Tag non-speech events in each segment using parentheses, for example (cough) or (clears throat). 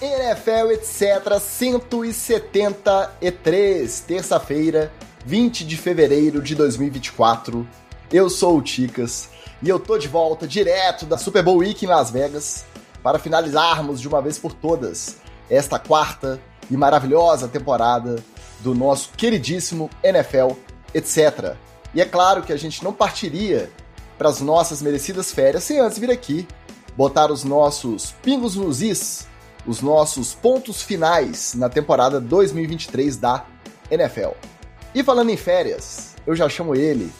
NFL, etc. 173, terça-feira, 20 de fevereiro de 2024. Eu sou o Ticas e eu tô de volta direto da Super Bowl Week em Las Vegas para finalizarmos de uma vez por todas esta quarta e maravilhosa temporada do nosso queridíssimo NFL, etc. E é claro que a gente não partiria para as nossas merecidas férias sem antes vir aqui botar os nossos pingos nos is, os nossos pontos finais na temporada 2023 da NFL. E falando em férias, eu já chamo ele,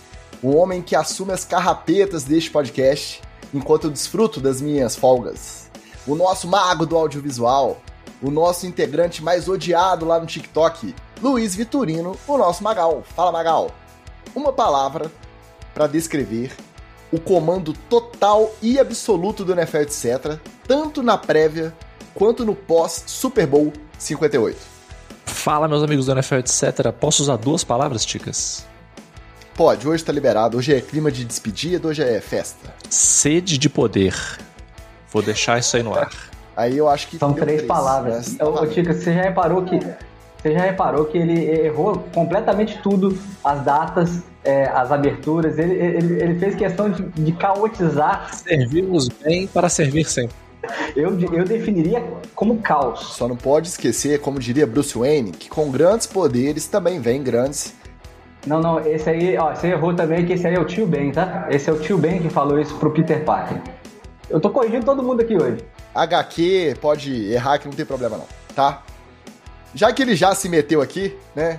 o homem que assume as carrapetas deste podcast enquanto eu desfruto das minhas folgas. O nosso mago do audiovisual, o nosso integrante mais odiado lá no TikTok, Luiz Vitorino, o nosso Magal. Fala, Magal. Uma palavra para descrever o comando total e absoluto do NFL, etc., tanto na prévia quanto no pós-Super Bowl 58. Fala, meus amigos do NFL, etc. Posso usar duas palavras, Ticas? Pode, hoje tá liberado. Hoje é clima de despedida, hoje é festa. Sede de poder. Vou deixar isso aí no ar. (laughs) Aí eu acho que. São três, três, palavras. Né? Ô, Ticas, você já reparou que. Você já reparou que ele errou completamente tudo, as datas, é, as aberturas, ele, ele, ele, fez questão de, de caotizar. Servimos bem para servir sempre. Eu, eu definiria como caos. Só não pode esquecer, como diria Bruce Wayne, que com grandes poderes também vem grandes. Não, não, esse aí, ó, você errou também, que esse aí é o tio Ben, tá? Esse é o tio Ben que falou isso pro Peter Parker. Eu tô corrigindo todo mundo aqui hoje. HQ pode errar que não tem problema não, tá? Já que ele já se meteu aqui, né?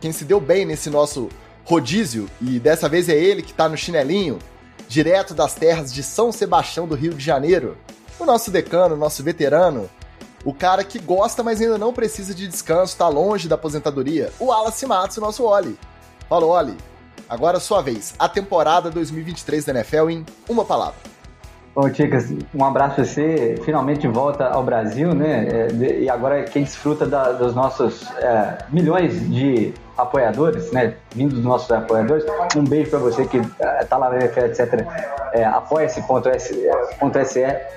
Quem se deu bem nesse nosso rodízio, e dessa vez é ele que tá no chinelinho, direto das terras de São Sebastião do Rio de Janeiro, o nosso decano, o nosso veterano, o cara que gosta, mas ainda não precisa de descanso, tá longe da aposentadoria, o Wallace Matos, o nosso Oli. Fala, Oli, agora é sua vez. A temporada 2023 da NFL em uma palavra. Bom, Ticas, um abraço pra você. Finalmente volta ao Brasil, né? É, e agora quem desfruta da, dos nossos é, milhões de apoiadores, né? Vindo dos nossos apoiadores. Um beijo para você que é, tá lá na NFL, etc. É, apoia-se.se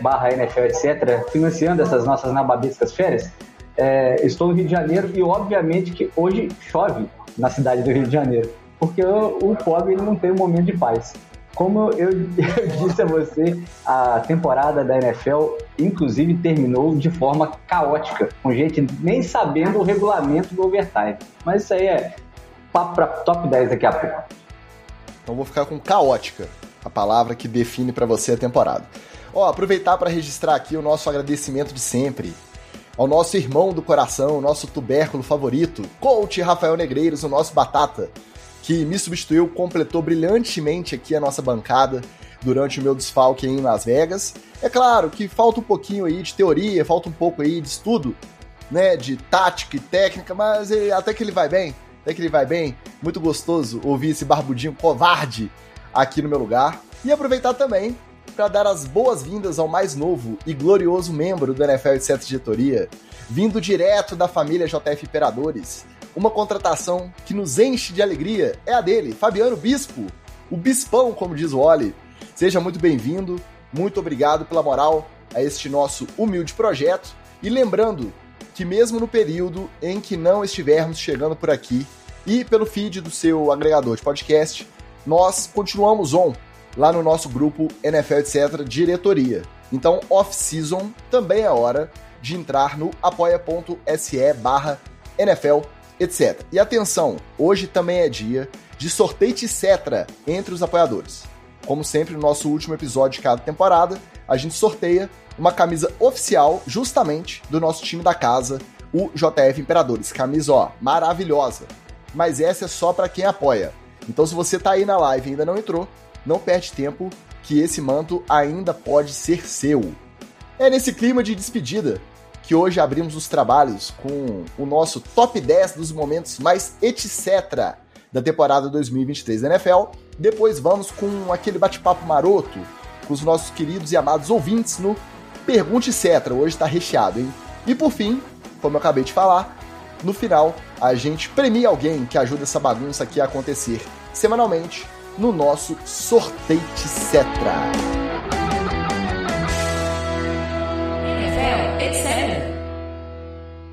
barra NFL, etc. Financiando essas nossas nababiscas férias. É, estou no Rio de Janeiro e obviamente que hoje chove na cidade do Rio de Janeiro. Porque o, o pobre ele não tem um momento de paz. Como eu, (laughs) eu, disse a você, a temporada da NFL, inclusive, terminou de forma caótica, com gente nem sabendo o regulamento do overtime. Mas isso aí é papo para top 10 daqui a pouco. Então vou ficar com caótica, a palavra que define para você a temporada. Ó, aproveitar para registrar aqui o nosso agradecimento de sempre ao nosso irmão do coração, o nosso tubérculo favorito, coach Rafael Negreiros, o nosso batata, que me substituiu, completou brilhantemente aqui a nossa bancada durante o meu desfalque em Las Vegas. É claro que falta um pouquinho aí de teoria, falta um pouco aí de estudo, né, de tática e técnica, mas ele, até que ele vai bem, até que ele vai bem. Muito gostoso ouvir esse barbudinho covarde aqui no meu lugar. E aproveitar também para dar as boas-vindas ao mais novo e glorioso membro do NFL de Sete Diretoria, vindo direto da família JF Imperadores, uma contratação que nos enche de alegria é a dele, Fabiano Bispo, o Bispão, como diz o Oli. Seja muito bem-vindo, muito obrigado pela moral a este nosso humilde projeto. E lembrando que, mesmo no período em que não estivermos chegando por aqui e pelo feed do seu agregador de podcast, nós continuamos on lá no nosso grupo NFL etc. Diretoria. Então, off-season também é hora de entrar no apoia.se barra NFL etc. E atenção, hoje também é dia de sorteio de Cetra entre os apoiadores. Como sempre, no nosso último episódio de cada temporada, a gente sorteia uma camisa oficial, justamente, do nosso time da casa, o JF Imperadores. Camisa, ó, maravilhosa. Mas essa é só para quem apoia. Então, se você tá aí na live e ainda não entrou, não perde tempo, que esse manto ainda pode ser seu. É nesse clima de despedida que hoje abrimos os trabalhos com o nosso top 10 dos momentos mais etc. da temporada 2023 da NFL. Depois vamos com aquele bate-papo maroto com os nossos queridos e amados ouvintes no Pergunte Cetra. Hoje está recheado, hein? E por fim, como eu acabei de falar, no final a gente premia alguém que ajuda essa bagunça aqui a acontecer semanalmente no nosso Sorteio Cetra. NFL, etc.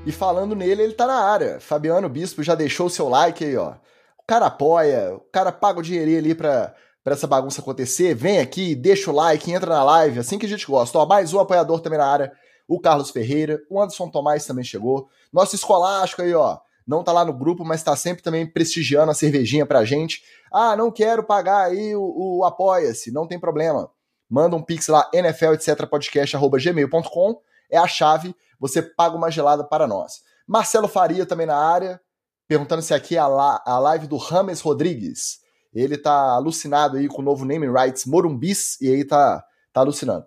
E falando nele, ele tá na área. Fabiano Bispo já deixou o seu like aí, ó. O cara apoia, o cara paga o dinheirinho ali pra, pra essa bagunça acontecer. Vem aqui, deixa o like, entra na live, assim que a gente gosta. Ó, mais um apoiador também na área, o Carlos Ferreira. O Anderson Tomás também chegou. Nosso escolástico aí, ó. Não tá lá no grupo, mas tá sempre também prestigiando a cervejinha pra gente. Ah, não quero pagar aí o, o Apoia-se, não tem problema. Manda um pix lá, NFL, etc, podcast.gmail.com. É a chave você paga uma gelada para nós. Marcelo Faria também na área, perguntando se aqui é a, a live do Rames Rodrigues. Ele tá alucinado aí com o novo name rights Morumbis e aí tá, tá alucinando.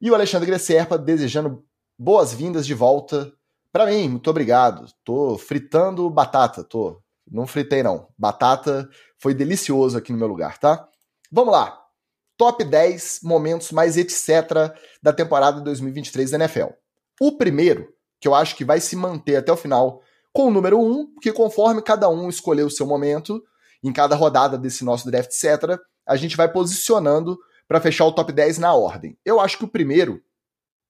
E o Alexandre Gresserpa desejando boas-vindas de volta. Para mim, muito obrigado. Tô fritando batata, tô. Não fritei não. Batata foi delicioso aqui no meu lugar, tá? Vamos lá. Top 10 momentos mais etc da temporada 2023 da NFL. O primeiro, que eu acho que vai se manter até o final, com o número 1, um, que conforme cada um escolher o seu momento, em cada rodada desse nosso draft, etc., a gente vai posicionando para fechar o top 10 na ordem. Eu acho que o primeiro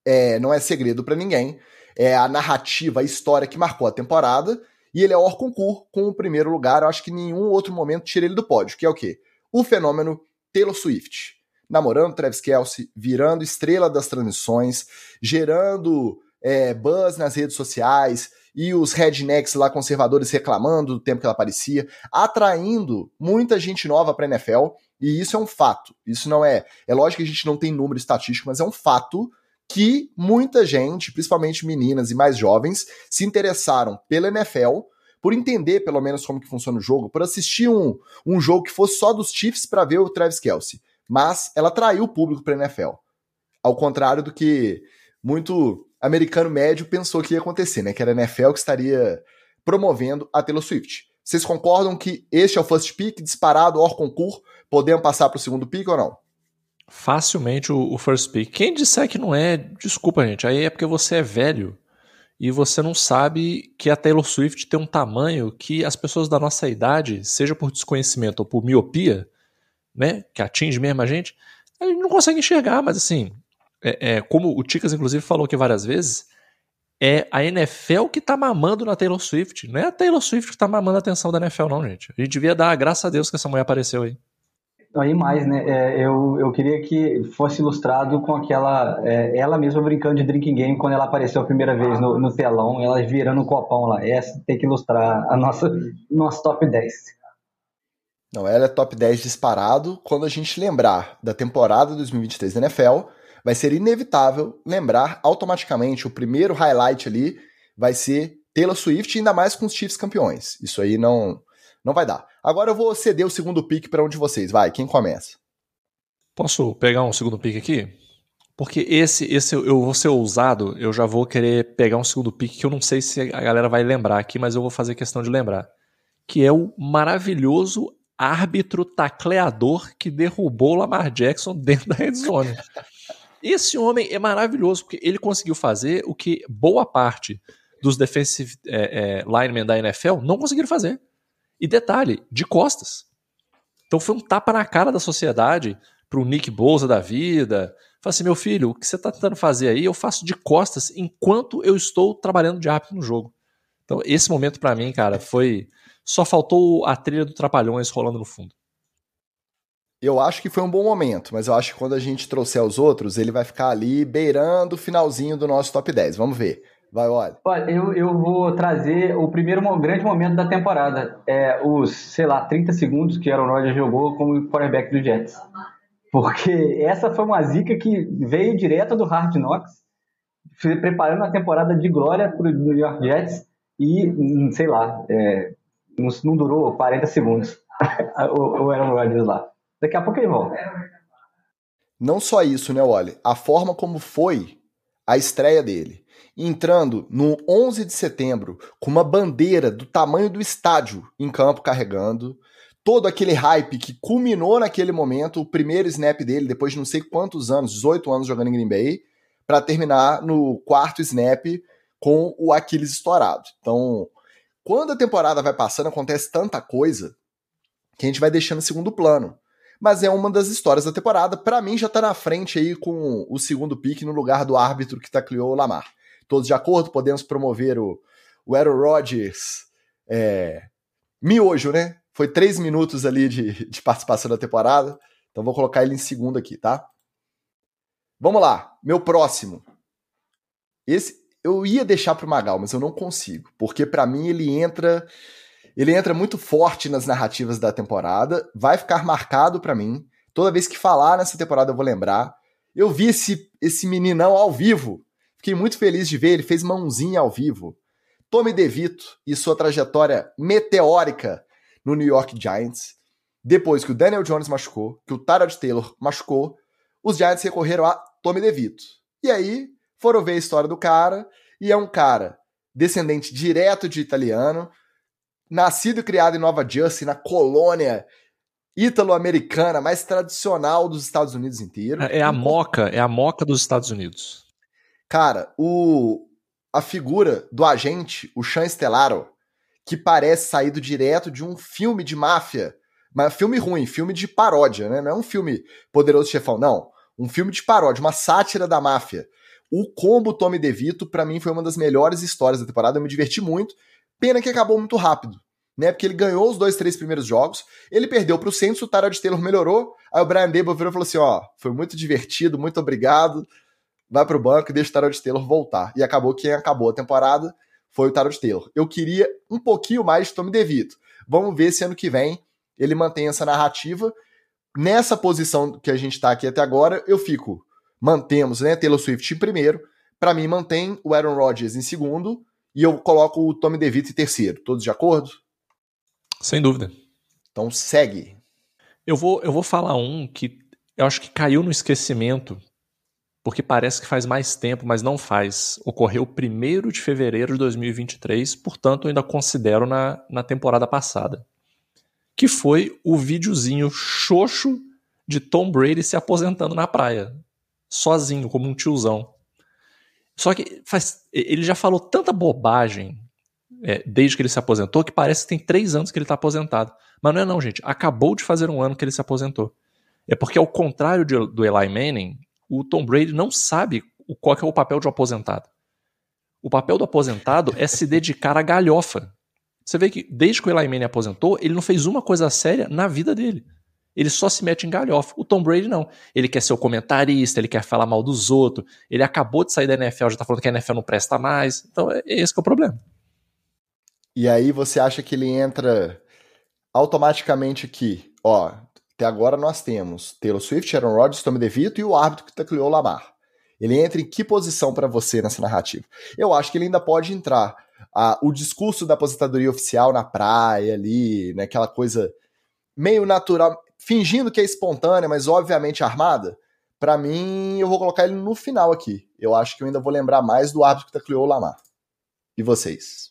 é, não é segredo para ninguém, é a narrativa, a história que marcou a temporada, e ele é o concurso com o primeiro lugar. Eu acho que nenhum outro momento tira ele do pódio, que é o quê? O fenômeno Taylor Swift namorando Travis Kelsey, virando estrela das transmissões, gerando é, buzz nas redes sociais e os rednecks lá conservadores reclamando do tempo que ela aparecia, atraindo muita gente nova para a NFL. E isso é um fato. Isso não é. É lógico que a gente não tem número estatístico, mas é um fato que muita gente, principalmente meninas e mais jovens, se interessaram pela NFL por entender pelo menos como que funciona o jogo, por assistir um, um jogo que fosse só dos Chiefs para ver o Travis Kelsey mas ela traiu o público para a NFL. Ao contrário do que muito americano médio pensou que ia acontecer, né? Que era a NFL que estaria promovendo a Taylor Swift. Vocês concordam que este é o first pick, disparado, hors concurso, podemos passar para o segundo pick ou não? Facilmente o, o first pick. Quem disser que não é, desculpa, gente, aí é porque você é velho e você não sabe que a Taylor Swift tem um tamanho que as pessoas da nossa idade, seja por desconhecimento ou por miopia, né, que atinge mesmo a gente, a gente não consegue enxergar, mas assim, é, é, como o Ticas inclusive falou aqui várias vezes, é a NFL que tá mamando na Taylor Swift, não é a Taylor Swift que tá mamando a atenção da NFL não, gente. A gente devia dar graças a Deus que essa mulher apareceu aí. Aí mais, né? É, eu, eu queria que fosse ilustrado com aquela. É, ela mesma brincando de drinking game quando ela apareceu a primeira vez no, no telão, ela virando um copão lá. Essa tem que ilustrar a nossa nosso top 10. Não, ela é top 10 disparado. Quando a gente lembrar da temporada 2023 da NFL, vai ser inevitável lembrar automaticamente o primeiro highlight ali vai ser Taylor Swift, ainda mais com os Chiefs campeões. Isso aí não não vai dar. Agora eu vou ceder o segundo pick para um de vocês. Vai, quem começa? Posso pegar um segundo pick aqui? Porque esse, esse eu vou ser ousado, eu já vou querer pegar um segundo pick que eu não sei se a galera vai lembrar aqui, mas eu vou fazer questão de lembrar. Que é o maravilhoso árbitro tacleador que derrubou o Lamar Jackson dentro da red zone. Esse homem é maravilhoso, porque ele conseguiu fazer o que boa parte dos defensive é, é, linemen da NFL não conseguiram fazer. E detalhe, de costas. Então foi um tapa na cara da sociedade pro Nick Bosa da vida. Fala assim, meu filho, o que você está tentando fazer aí, eu faço de costas enquanto eu estou trabalhando de árbitro no jogo. Então esse momento para mim, cara, foi só faltou a trilha do Trapalhões rolando no fundo. Eu acho que foi um bom momento, mas eu acho que quando a gente trouxer os outros, ele vai ficar ali beirando o finalzinho do nosso top 10. Vamos ver. Vai, olha. Olha, eu, eu vou trazer o primeiro grande momento da temporada. É, os, sei lá, 30 segundos que Aaron Rodgers jogou como quarterback do Jets. Porque (laughs) essa foi uma zica que veio direto do Hard Knocks, preparando a temporada de glória para o New York Jets e, sei lá, é, não, não durou 40 segundos (laughs) o, o Aaron Rodgers lá. Daqui a pouco ele volta. Não só isso, né, Wally? A forma como foi a estreia dele. Entrando no 11 de setembro com uma bandeira do tamanho do estádio em campo carregando. Todo aquele hype que culminou naquele momento, o primeiro snap dele, depois de não sei quantos anos, 18 anos jogando em Green Bay, para terminar no quarto snap com o Aquiles estourado. Então, quando a temporada vai passando, acontece tanta coisa que a gente vai deixando em segundo plano. Mas é uma das histórias da temporada. Para mim, já tá na frente aí com o segundo pique no lugar do árbitro que tacleou o Lamar. Todos de acordo? Podemos promover o, o Aaron Rodgers é, miojo, né? Foi três minutos ali de, de participação da temporada. Então vou colocar ele em segundo aqui, tá? Vamos lá, meu próximo. Esse eu ia deixar pro Magal, mas eu não consigo, porque para mim ele entra ele entra muito forte nas narrativas da temporada, vai ficar marcado para mim. Toda vez que falar nessa temporada eu vou lembrar. Eu vi esse esse meninão ao vivo. Fiquei muito feliz de ver, ele fez mãozinha ao vivo. Tommy DeVito e sua trajetória meteórica no New York Giants. Depois que o Daniel Jones machucou, que o Tyrod Taylor machucou, os Giants recorreram a Tommy DeVito. E aí foram ver a história do cara, e é um cara descendente direto de italiano, nascido e criado em Nova Jersey, na colônia ítalo-americana mais tradicional dos Estados Unidos inteiro. É a moca, é a moca dos Estados Unidos. Cara, o a figura do agente, o Sean Stellaro, que parece saído direto de um filme de máfia, mas filme ruim, filme de paródia, né? Não é um filme poderoso chefão, não. Um filme de paródia, uma sátira da máfia. O combo Tommy DeVito, para mim, foi uma das melhores histórias da temporada. Eu me diverti muito. Pena que acabou muito rápido, né? Porque ele ganhou os dois, três primeiros jogos. Ele perdeu pro Saints, o Tyrod Taylor melhorou. Aí o Brian Dable virou e falou assim: ó, foi muito divertido, muito obrigado. Vai pro banco e deixa o Tyrod Taylor voltar. E acabou quem acabou a temporada foi o Tyrod Taylor. Eu queria um pouquinho mais de Tommy DeVito. Vamos ver se ano que vem ele mantém essa narrativa. Nessa posição que a gente está aqui até agora, eu fico mantemos né, Taylor Swift em primeiro. Para mim, mantém o Aaron Rodgers em segundo. E eu coloco o Tommy DeVito em terceiro. Todos de acordo? Sem dúvida. Então segue. Eu vou, eu vou falar um que eu acho que caiu no esquecimento, porque parece que faz mais tempo, mas não faz. Ocorreu 1 de fevereiro de 2023, portanto, eu ainda considero na, na temporada passada. Que foi o videozinho xoxo de Tom Brady se aposentando na praia sozinho, como um tiozão. Só que faz, ele já falou tanta bobagem é, desde que ele se aposentou que parece que tem três anos que ele está aposentado. Mas não é não, gente. Acabou de fazer um ano que ele se aposentou. É porque, ao contrário de, do Eli Manning, o Tom Brady não sabe qual é o papel de um aposentado. O papel do aposentado é se dedicar à galhofa. Você vê que desde que o Eli Manning aposentou, ele não fez uma coisa séria na vida dele. Ele só se mete em galhofa. O Tom Brady não. Ele quer ser o comentarista, ele quer falar mal dos outros. Ele acabou de sair da NFL, já tá falando que a NFL não presta mais. Então, é esse é o problema. E aí você acha que ele entra automaticamente aqui? Ó, até agora nós temos Taylor Swift, Aaron Rodgers, Tommy DeVito e o árbitro que tacleou o Lamar. Ele entra em que posição para você nessa narrativa? Eu acho que ele ainda pode entrar. Ah, o discurso da aposentadoria oficial na praia ali, né, aquela coisa meio natural fingindo que é espontânea, mas obviamente armada, para mim eu vou colocar ele no final aqui. Eu acho que eu ainda vou lembrar mais do árbitro que tacleou o Lamar. E vocês?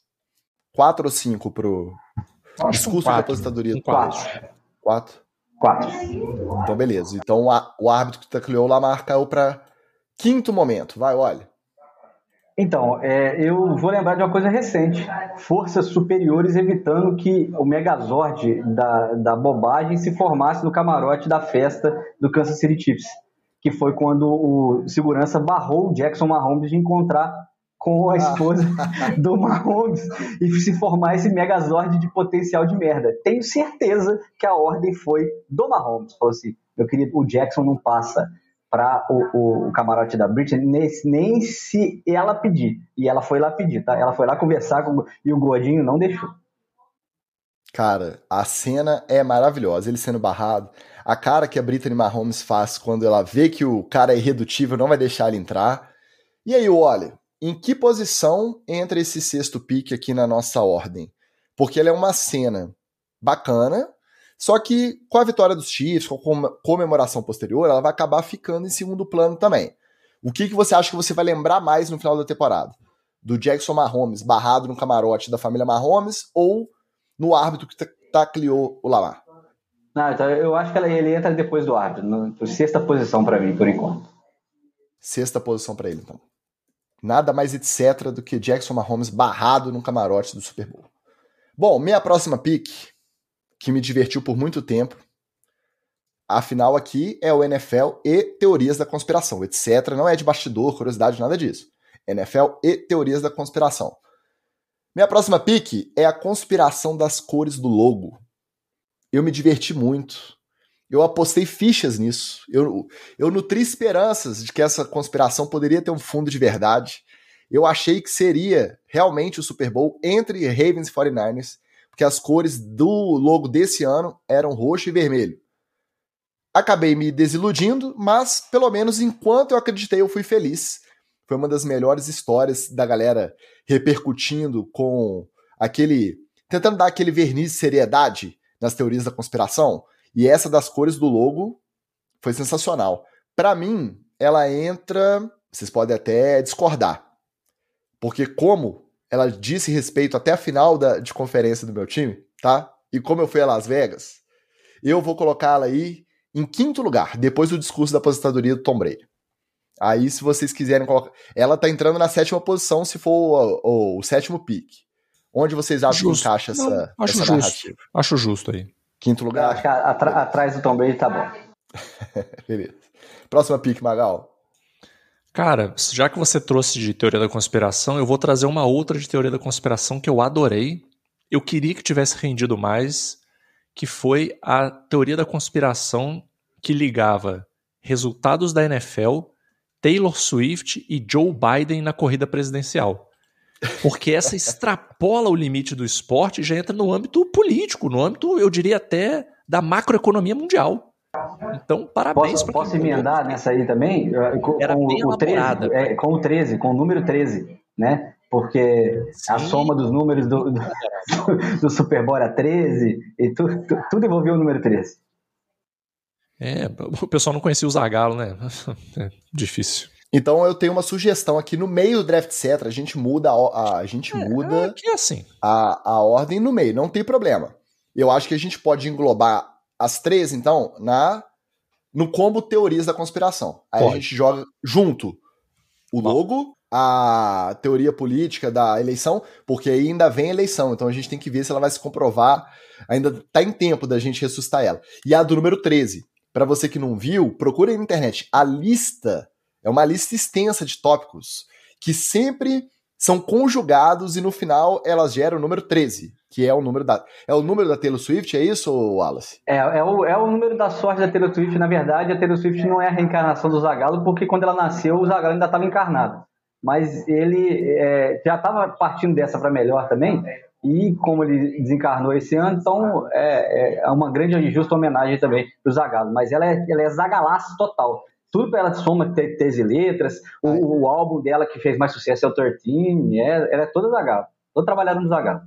Quatro ou cinco pro discurso quatro, de aposentadoria do quatro. Quatro? Quatro. Então, beleza. Então, o árbitro que tacleou o Lamar caiu para quinto momento. Vai, olha. Então, é, eu vou lembrar de uma coisa recente: forças superiores evitando que o Megazord da, da bobagem se formasse no camarote da festa do Kansas City Chiefs, que foi quando o segurança barrou o Jackson Mahomes de encontrar com a esposa (laughs) do Mahomes e se formar esse Megazord de potencial de merda. Tenho certeza que a ordem foi do Mahomes. Falou assim: meu querido, o Jackson não passa para o, o, camarote da Britney, nem, nem se ela pedir. E ela foi lá pedir, tá? Ela foi lá conversar com e o gordinho não deixou. Cara, a cena é maravilhosa. Ele sendo barrado. A cara que a Britney Mahomes faz quando ela vê que o cara é irredutível, não vai deixar ele entrar. E aí, olha, em que posição entra esse sexto pique aqui na nossa ordem? Porque ela é uma cena bacana, só que com a vitória dos Chiefs, com a comemoração posterior, ela vai acabar ficando em segundo plano também. O que, que você acha que você vai lembrar mais no final da temporada? Do Jackson Mahomes barrado no camarote da família Mahomes ou no árbitro que tacleou o Lamar? Não, então eu acho que ele entra depois do árbitro, no, sexta posição para mim, por enquanto. Sexta posição para ele, então. Nada mais etc do que Jackson Mahomes barrado no camarote do Super Bowl. Bom, minha próxima pick que me divertiu por muito tempo. Afinal, aqui é o NFL e teorias da conspiração, etc. Não é de bastidor, curiosidade, nada disso. NFL e teorias da conspiração. Minha próxima pick é a conspiração das cores do logo. Eu me diverti muito. Eu apostei fichas nisso. Eu, eu nutri esperanças de que essa conspiração poderia ter um fundo de verdade. Eu achei que seria realmente o Super Bowl entre Ravens e 49ers, porque as cores do logo desse ano eram roxo e vermelho. Acabei me desiludindo, mas pelo menos enquanto eu acreditei, eu fui feliz. Foi uma das melhores histórias da galera repercutindo com aquele. tentando dar aquele verniz de seriedade nas teorias da conspiração. E essa das cores do logo foi sensacional. Para mim, ela entra. Vocês podem até discordar. Porque, como ela disse respeito até a final da, de conferência do meu time, tá? E como eu fui a Las Vegas, eu vou colocá-la aí em quinto lugar, depois do discurso da aposentadoria do Tom Brady. Aí, se vocês quiserem colocar. Ela tá entrando na sétima posição se for o, o, o sétimo pick. Onde vocês acham justo. que encaixa essa, Não, acho essa justo. narrativa? Acho justo aí. Quinto lugar? acho que atrás do Tom Brady tá bom. (laughs) Beleza. Próxima pick, Magal. Cara, já que você trouxe de teoria da conspiração, eu vou trazer uma outra de teoria da conspiração que eu adorei. Eu queria que tivesse rendido mais, que foi a teoria da conspiração que ligava resultados da NFL, Taylor Swift e Joe Biden na corrida presidencial. Porque essa (laughs) extrapola o limite do esporte e já entra no âmbito político, no âmbito, eu diria até, da macroeconomia mundial. Então, parabéns para Posso emendar nessa aí também? Com, Era com o 13, é, com o 13, com o número 13, né? Porque Sim. a soma dos números do, do, do Super Bowl era 13 e tu, tu, tudo envolveu o número 13. É, o pessoal não conhecia o Zagalo, né? (laughs) É difícil. Então eu tenho uma sugestão aqui no meio do draft set, a gente muda a, a gente é, muda é assim. a, a ordem no meio, não tem problema. Eu acho que a gente pode englobar as três, então, na no combo teorias da conspiração. Aí pode. a gente joga junto o logo, a teoria política da eleição, porque aí ainda vem a eleição, então a gente tem que ver se ela vai se comprovar. Ainda tá em tempo da gente ressuscitar ela. E a do número 13. Para você que não viu, procure na internet. A lista é uma lista extensa de tópicos que sempre são conjugados e no final elas geram o número 13, que é o número da. É o número da Taylor Swift, é isso, Wallace? É, é, o, é o número da sorte da Taylor Swift. Na verdade, a Taylor Swift não é a reencarnação do Zagalo, porque quando ela nasceu, o Zagalo ainda estava encarnado. Mas ele é, já estava partindo dessa para melhor também, e como ele desencarnou esse ano, então é, é uma grande e justa homenagem também para o Zagalo. Mas ela é, ela é zagalaço total tudo para ela soma tese e letras. O, o, álbum dela que fez mais sucesso é o 13, é, ela é toda Zagalo, toda trabalhada no Zagalo.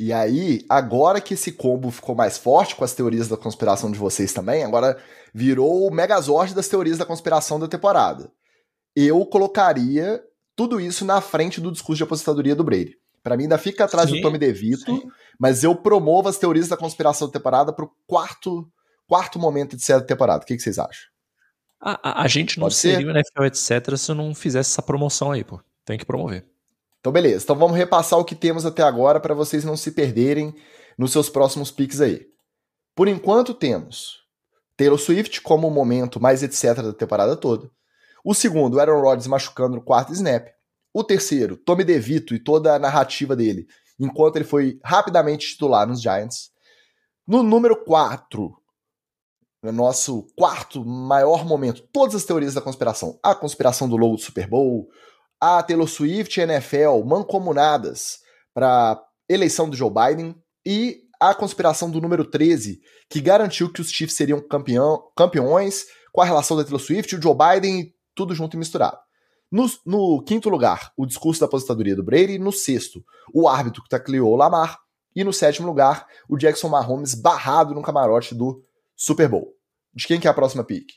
E aí, agora que esse combo ficou mais forte com as teorias da conspiração de vocês também, agora virou o megazord das teorias da conspiração da temporada. Eu colocaria tudo isso na frente do discurso de aposentadoria do Brady. Para mim, ainda fica atrás sim, do Tommy DeVito, sim. mas eu promovo as teorias da conspiração da temporada pro quarto, quarto momento de ser da temporada. O que, que vocês acham? A, a, a gente não Pode seria o NFL, etc., se não fizesse essa promoção aí, pô. Tem que promover. Então, beleza. Então vamos repassar o que temos até agora para vocês não se perderem nos seus próximos picks aí. Por enquanto, temos Taylor Swift como o momento mais etc. da temporada toda. O segundo, Aaron Rodgers machucando no quarto snap. O terceiro, Tommy DeVito e toda a narrativa dele, enquanto ele foi rapidamente titular nos Giants. No número 4, no nosso quarto maior momento, todas as teorias da conspiração. A conspiração do logo do Super Bowl, a Taylor Swift e NFL mancomunadas para eleição do Joe Biden e a conspiração do número 13, que garantiu que os Chiefs seriam campeão, campeões com a relação da Taylor Swift, o Joe Biden, tudo junto e misturado. No, no quinto lugar, o discurso da aposentadoria do Brady. No sexto, o árbitro que tacleou o Lamar. E no sétimo lugar, o Jackson Mahomes barrado no camarote do Super Bowl. De quem que é a próxima pick?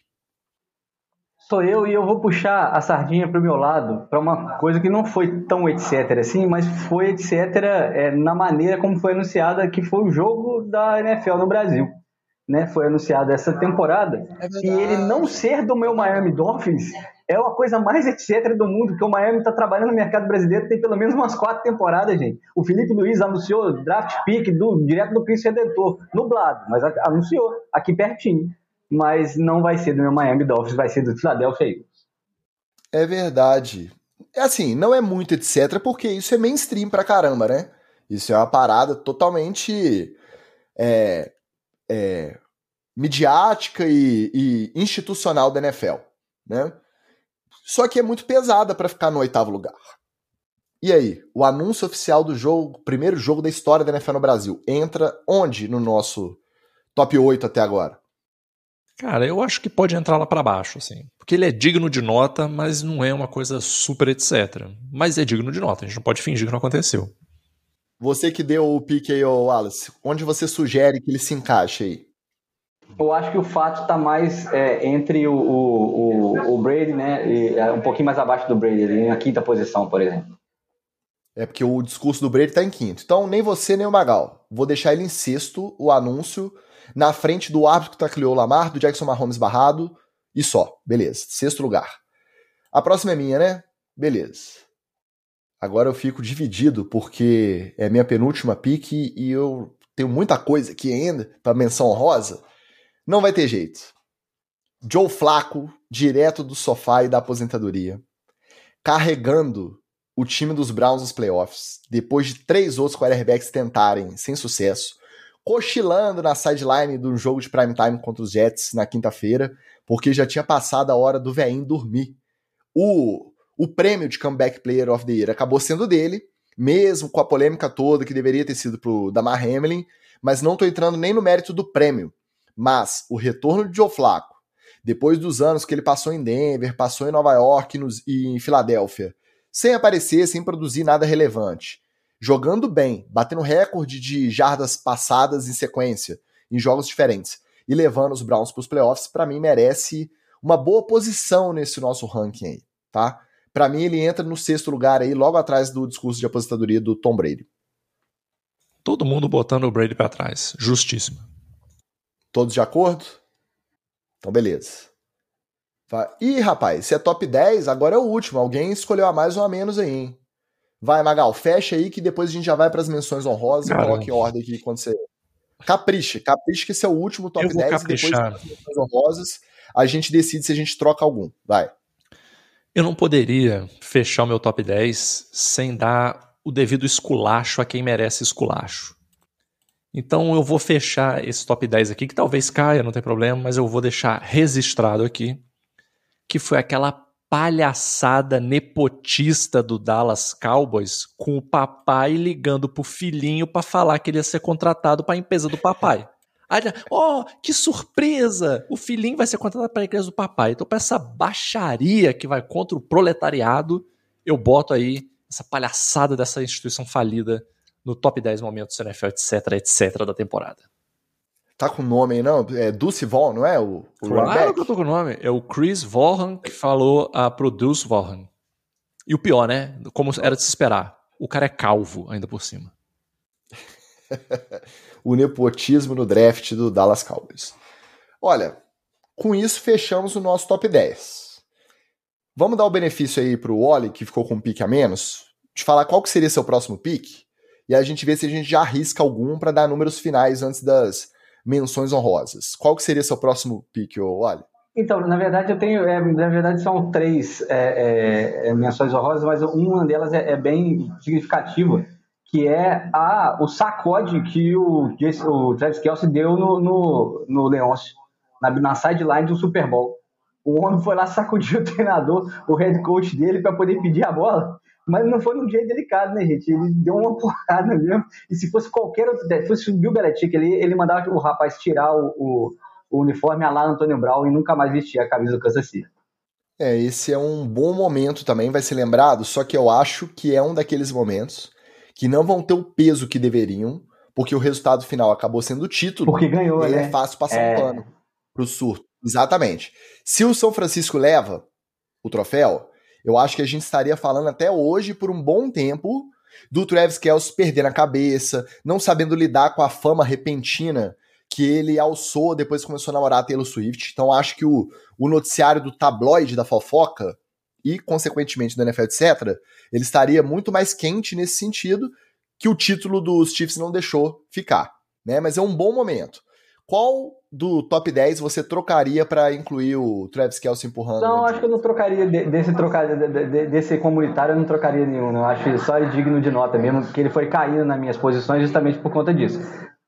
Sou eu e eu vou puxar a sardinha para o meu lado para uma coisa que não foi tão etc assim, mas foi etc é, na maneira como foi anunciada que foi o jogo da NFL no Brasil. Né, foi anunciado essa temporada é e ele não ser do meu Miami Dolphins é a coisa mais etc do mundo, que o Miami está trabalhando no mercado brasileiro tem pelo menos umas quatro temporadas, gente. O Felipe Luiz anunciou draft pick do, direto do Cristo Redentor, nublado, mas anunciou aqui pertinho. Mas não vai ser do meu Miami Dolphins, vai ser do Philadelphia Eagles. É verdade. é assim, não é muito etc, porque isso é mainstream pra caramba, né? Isso é uma parada totalmente é, é, midiática e, e, institucional da NFL, né? Só que é muito pesada para ficar no oitavo lugar. E aí, o anúncio oficial do jogo, primeiro jogo da história da NFL no Brasil, entra onde no nosso top 8 até agora? Cara, eu acho que pode entrar lá para baixo, assim. Porque ele é digno de nota, mas não é uma coisa super etc. Mas é digno de nota, a gente não pode fingir que não aconteceu. Você que deu o pique aí, Wallace, onde você sugere que ele se encaixe aí? Eu acho que o fato está mais é, entre o, o, o, Brady, né? E, é, um pouquinho mais abaixo do Brady, na quinta posição, por exemplo. É porque o discurso do Brady está em quinto. Então, nem você, nem o Magal. Vou deixar ele em sexto, o anúncio na frente do árbitro que tacleou o Lamar, do Jackson Mahomes barrado, e só. Beleza. Sexto lugar. A próxima é minha, né? Beleza. Agora eu fico dividido, porque é minha penúltima pique e eu tenho muita coisa aqui ainda para menção honrosa. Não vai ter jeito. Joe Flaco, direto do sofá e da aposentadoria, carregando o time dos Browns nos playoffs, depois de três outros quarterbacks tentarem sem sucesso, cochilando na sideline do jogo de prime time contra os Jets na quinta-feira, porque já tinha passado a hora do veinho dormir. O, o prêmio de Comeback Player of the Year acabou sendo dele, mesmo com a polêmica toda que deveria ter sido pro Damar Hamlin, mas não estou entrando nem no mérito do prêmio. Mas o retorno de Joe Flacco, depois dos anos que ele passou em Denver, passou em Nova York nos, e em Filadélfia, sem aparecer, sem produzir nada relevante, jogando bem, batendo recorde de jardas passadas em sequência, em jogos diferentes, e levando os Browns para os playoffs, para mim merece uma boa posição nesse nosso ranking aí, tá? Para mim ele entra no sexto lugar aí, logo atrás do discurso de aposentadoria do Tom Brady. Todo mundo botando o Brady para trás, justíssimo. Todos de acordo? Então beleza. Ih, rapaz, se é top 10, agora é o último. Alguém escolheu a mais ou a menos aí, hein? Vai, Magal, fecha aí que depois a gente já vai para as menções honrosas Caramba. e coloque em ordem aqui quando você. Capricha, capricha que esse é o último top 10 caprichar. e depois das menções honrosas a gente decide se a gente troca algum. Vai. Eu não poderia fechar o meu top 10 sem dar o devido esculacho a quem merece esculacho. Então eu vou fechar esse top 10 aqui, que talvez caia, não tem problema, mas eu vou deixar registrado aqui, que foi aquela palhaçada nepotista do Dallas Cowboys com o papai ligando pro filhinho para falar que ele ia ser contratado para a empresa do papai. Aí, oh, que surpresa! O filhinho vai ser contratado para a empresa do papai. Então, para essa baixaria que vai contra o proletariado, eu boto aí essa palhaçada dessa instituição falida no top 10 momentos NFL, etc, etc da temporada. Tá com o nome aí, não? É Dulce Vaughn, não é? O, o claro que eu tô com o nome. É o Chris Vaughan que falou a Produce Vaughan. E o pior, né? Como era de se esperar. O cara é calvo, ainda por cima. (laughs) o nepotismo no draft do Dallas Cowboys. Olha, com isso fechamos o nosso top 10. Vamos dar o benefício aí pro Wally, que ficou com um pique a menos, de falar qual que seria seu próximo pique, e a gente vê se a gente já arrisca algum para dar números finais antes das menções honrosas. Qual que seria seu próximo pick, Wally? Então, na verdade, eu tenho. É, na verdade, são três é, é, é menções honrosas, mas uma delas é, é, bem significativa, que é a, o sacode que o, o Travis Kelsey deu no, no, no Leôncio, na, na sideline do Super Bowl. O homem foi lá sacudir o (laughs) treinador, o head coach dele, para poder pedir a bola. Mas não foi num jeito delicado, né, gente? Ele deu uma (laughs) porrada mesmo. E se fosse qualquer outro. Se fosse o Bill Belichick, ele, ele mandava o rapaz tirar o, o, o uniforme a lá Antônio Brown e nunca mais vestir a camisa do Kansas City. É, esse é um bom momento também, vai ser lembrado, só que eu acho que é um daqueles momentos que não vão ter o peso que deveriam, porque o resultado final acabou sendo o título. Porque ganhou, e né? é fácil passar é... um pano pro surto. Exatamente. Se o São Francisco leva o troféu, eu acho que a gente estaria falando até hoje, por um bom tempo, do Travis Kelce perdendo a cabeça, não sabendo lidar com a fama repentina que ele alçou depois que começou a namorar a Taylor Swift. Então acho que o, o noticiário do tabloide da fofoca e, consequentemente, do NFL, etc., ele estaria muito mais quente nesse sentido que o título dos Chiefs não deixou ficar. Né? Mas é um bom momento. Qual do top 10 você trocaria para incluir o Travis Kelce empurrando? Não, acho que eu não trocaria desse trocar, desse comunitário, eu não trocaria nenhum. Eu acho só digno de nota mesmo, que ele foi caindo nas minhas posições justamente por conta disso.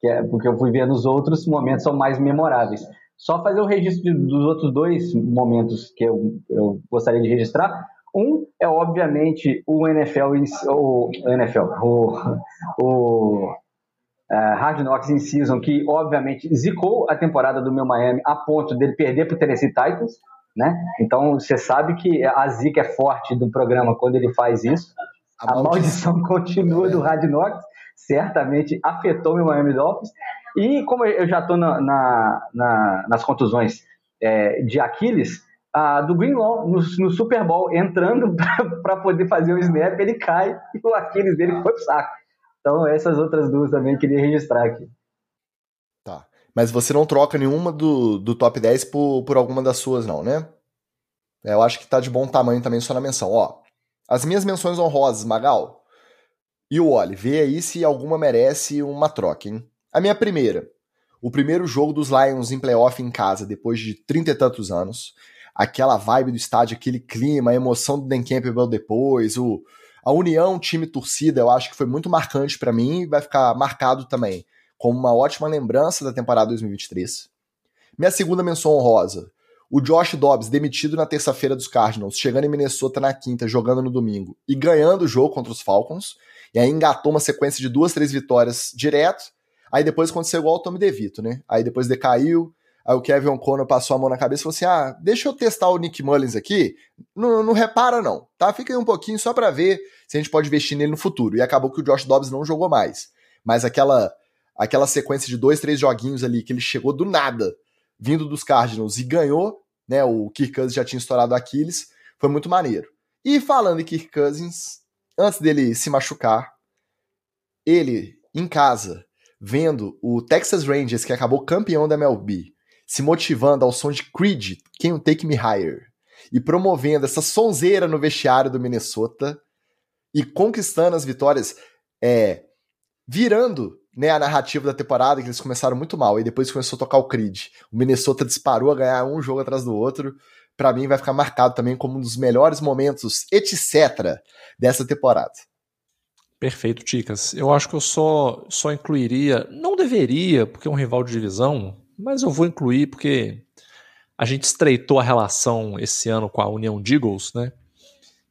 É porque eu fui ver nos outros momentos são mais memoráveis. Só fazer o registro dos outros dois momentos que eu, eu gostaria de registrar. Um é, obviamente, o NFL, o NFL, o, o uh, Hard Knocks in Season, que, obviamente, zicou a temporada do meu Miami a ponto dele perder para o Tennessee Titans, né? Então, você sabe que a zica é forte do programa quando ele faz isso. A, a maldição, maldição (laughs) continua do Hard Knocks, certamente afetou o meu Miami Dolphins. E como eu já estou na, na, na, nas contusões é, de Aquiles, a, do Greenlaw no, no Super Bowl entrando (laughs) para poder fazer o snap, ele cai e o Aquiles dele foi pro saco. Então essas outras duas também queria registrar aqui. Tá. Mas você não troca nenhuma do, do top 10 por, por alguma das suas, não, né? É, eu acho que tá de bom tamanho também só na menção. Ó, as minhas menções honrosas, Magal. E o Oli, vê aí se alguma merece uma troca, hein? A minha primeira. O primeiro jogo dos Lions em playoff em casa, depois de trinta e tantos anos. Aquela vibe do estádio, aquele clima, a emoção do Dan Campbell depois, o, a união time-torcida, eu acho que foi muito marcante para mim e vai ficar marcado também como uma ótima lembrança da temporada 2023. Minha segunda menção honrosa. O Josh Dobbs, demitido na terça-feira dos Cardinals, chegando em Minnesota na quinta, jogando no domingo e ganhando o jogo contra os Falcons. E aí engatou uma sequência de duas, três vitórias direto Aí depois aconteceu igual o Tommy DeVito, né? Aí depois decaiu, aí o Kevin O'Connor passou a mão na cabeça e falou assim: ah, deixa eu testar o Nick Mullins aqui. Não, não repara, não, tá? Fica aí um pouquinho só para ver se a gente pode investir nele no futuro. E acabou que o Josh Dobbs não jogou mais. Mas aquela, aquela sequência de dois, três joguinhos ali que ele chegou do nada, vindo dos Cardinals e ganhou, né? O Kirk Cousins já tinha estourado Aquiles, foi muito maneiro. E falando em Kirk Cousins, antes dele se machucar, ele em casa vendo o Texas Rangers, que acabou campeão da MLB, se motivando ao som de Creed, Can You Take Me Higher, e promovendo essa sonzeira no vestiário do Minnesota e conquistando as vitórias, é, virando né, a narrativa da temporada, que eles começaram muito mal, e depois começou a tocar o Creed. O Minnesota disparou a ganhar um jogo atrás do outro. Para mim, vai ficar marcado também como um dos melhores momentos, etc., dessa temporada. Perfeito, Ticas. Eu acho que eu só, só incluiria, não deveria, porque é um rival de divisão, mas eu vou incluir porque a gente estreitou a relação esse ano com a União de Eagles, né?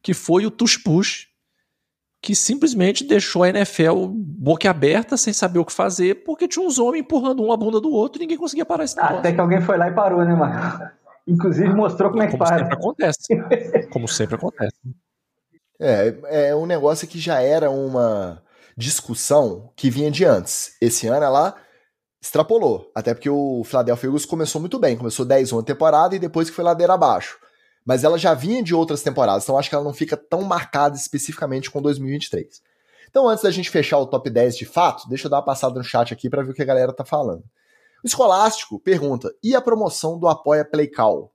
Que foi o Tush Push, que simplesmente deixou a NFL boca aberta, sem saber o que fazer, porque tinha uns homens empurrando um a bunda do outro e ninguém conseguia parar esse negócio. Até que alguém foi lá e parou, né, mano? Inclusive mostrou como é que como para. Como sempre acontece. Como sempre acontece. É, é um negócio que já era uma discussão que vinha de antes. Esse ano ela extrapolou, até porque o Philadelphia Eagles começou muito bem, começou 10 uma temporada e depois que foi ladeira abaixo. Mas ela já vinha de outras temporadas, então acho que ela não fica tão marcada especificamente com 2023. Então, antes da gente fechar o top 10 de fato, deixa eu dar uma passada no chat aqui para ver o que a galera tá falando. O Escolástico pergunta: e a promoção do Apoia Playcall?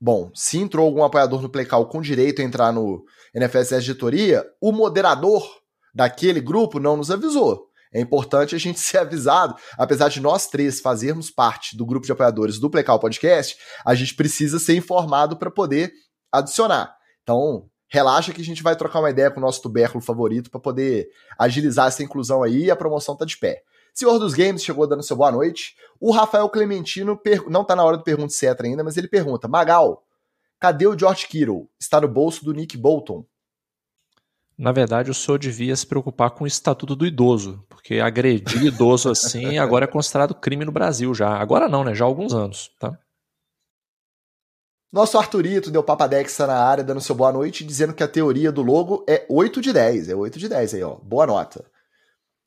Bom, se entrou algum apoiador no Playcall com direito a entrar no NFSS Editoria, o moderador daquele grupo não nos avisou. É importante a gente (laughs) ser avisado, apesar de nós três fazermos parte do grupo de apoiadores do Playcall Podcast, a gente precisa ser informado para poder adicionar. Então, relaxa que a gente vai trocar uma ideia com o nosso tubérculo favorito para poder agilizar essa inclusão aí e a promoção tá de pé. Senhor dos Games chegou dando seu boa noite. O Rafael Clementino per... não tá na hora do pergunta etc ainda, mas ele pergunta: Magal, cadê o George Kittle? Está no bolso do Nick Bolton. Na verdade, o senhor devia se preocupar com o estatuto do idoso, porque agredir idoso assim agora é considerado crime no Brasil já. Agora não, né? Já há alguns anos, tá? Nosso Arthurito deu papadexa na área, dando seu boa noite, dizendo que a teoria do logo é 8 de 10. É 8 de 10 aí, ó. Boa nota.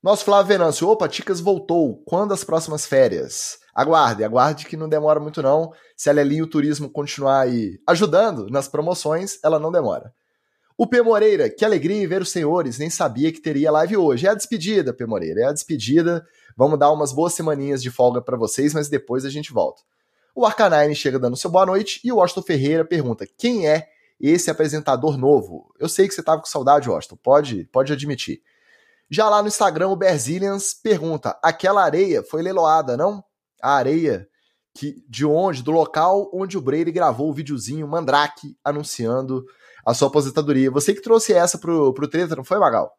Nosso Flávio Venâncio, opa, Ticas voltou. Quando as próximas férias? Aguarde, aguarde que não demora muito não. Se a Lelinho Turismo continuar aí ajudando nas promoções, ela não demora. O P. Moreira, que alegria em ver os senhores, nem sabia que teria live hoje. É a despedida, P. Moreira, é a despedida. Vamos dar umas boas semaninhas de folga para vocês, mas depois a gente volta. O Arcanine chega dando seu boa noite e o Washington Ferreira pergunta: quem é esse apresentador novo? Eu sei que você tava com saudade, Washington, pode, pode admitir. Já lá no Instagram, o Berzilians pergunta: aquela areia foi leiloada, não? a areia que, de onde, do local onde o Brady gravou o videozinho Mandrake anunciando a sua aposentadoria. Você que trouxe essa pro, pro treta, não foi, Magal?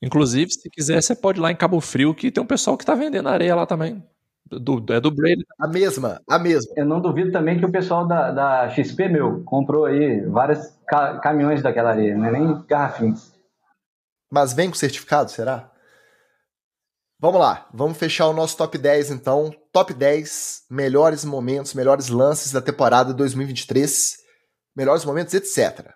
Inclusive, se quiser, você pode ir lá em Cabo Frio, que tem um pessoal que tá vendendo areia lá também. Do, é do Brady. A mesma, a mesma. Eu não duvido também que o pessoal da, da XP, meu, comprou aí vários ca caminhões daquela areia, não é nem garrafinhas. Mas vem com certificado, será? Vamos lá, vamos fechar o nosso top 10 então. Top 10 melhores momentos, melhores lances da temporada 2023, melhores momentos, etc.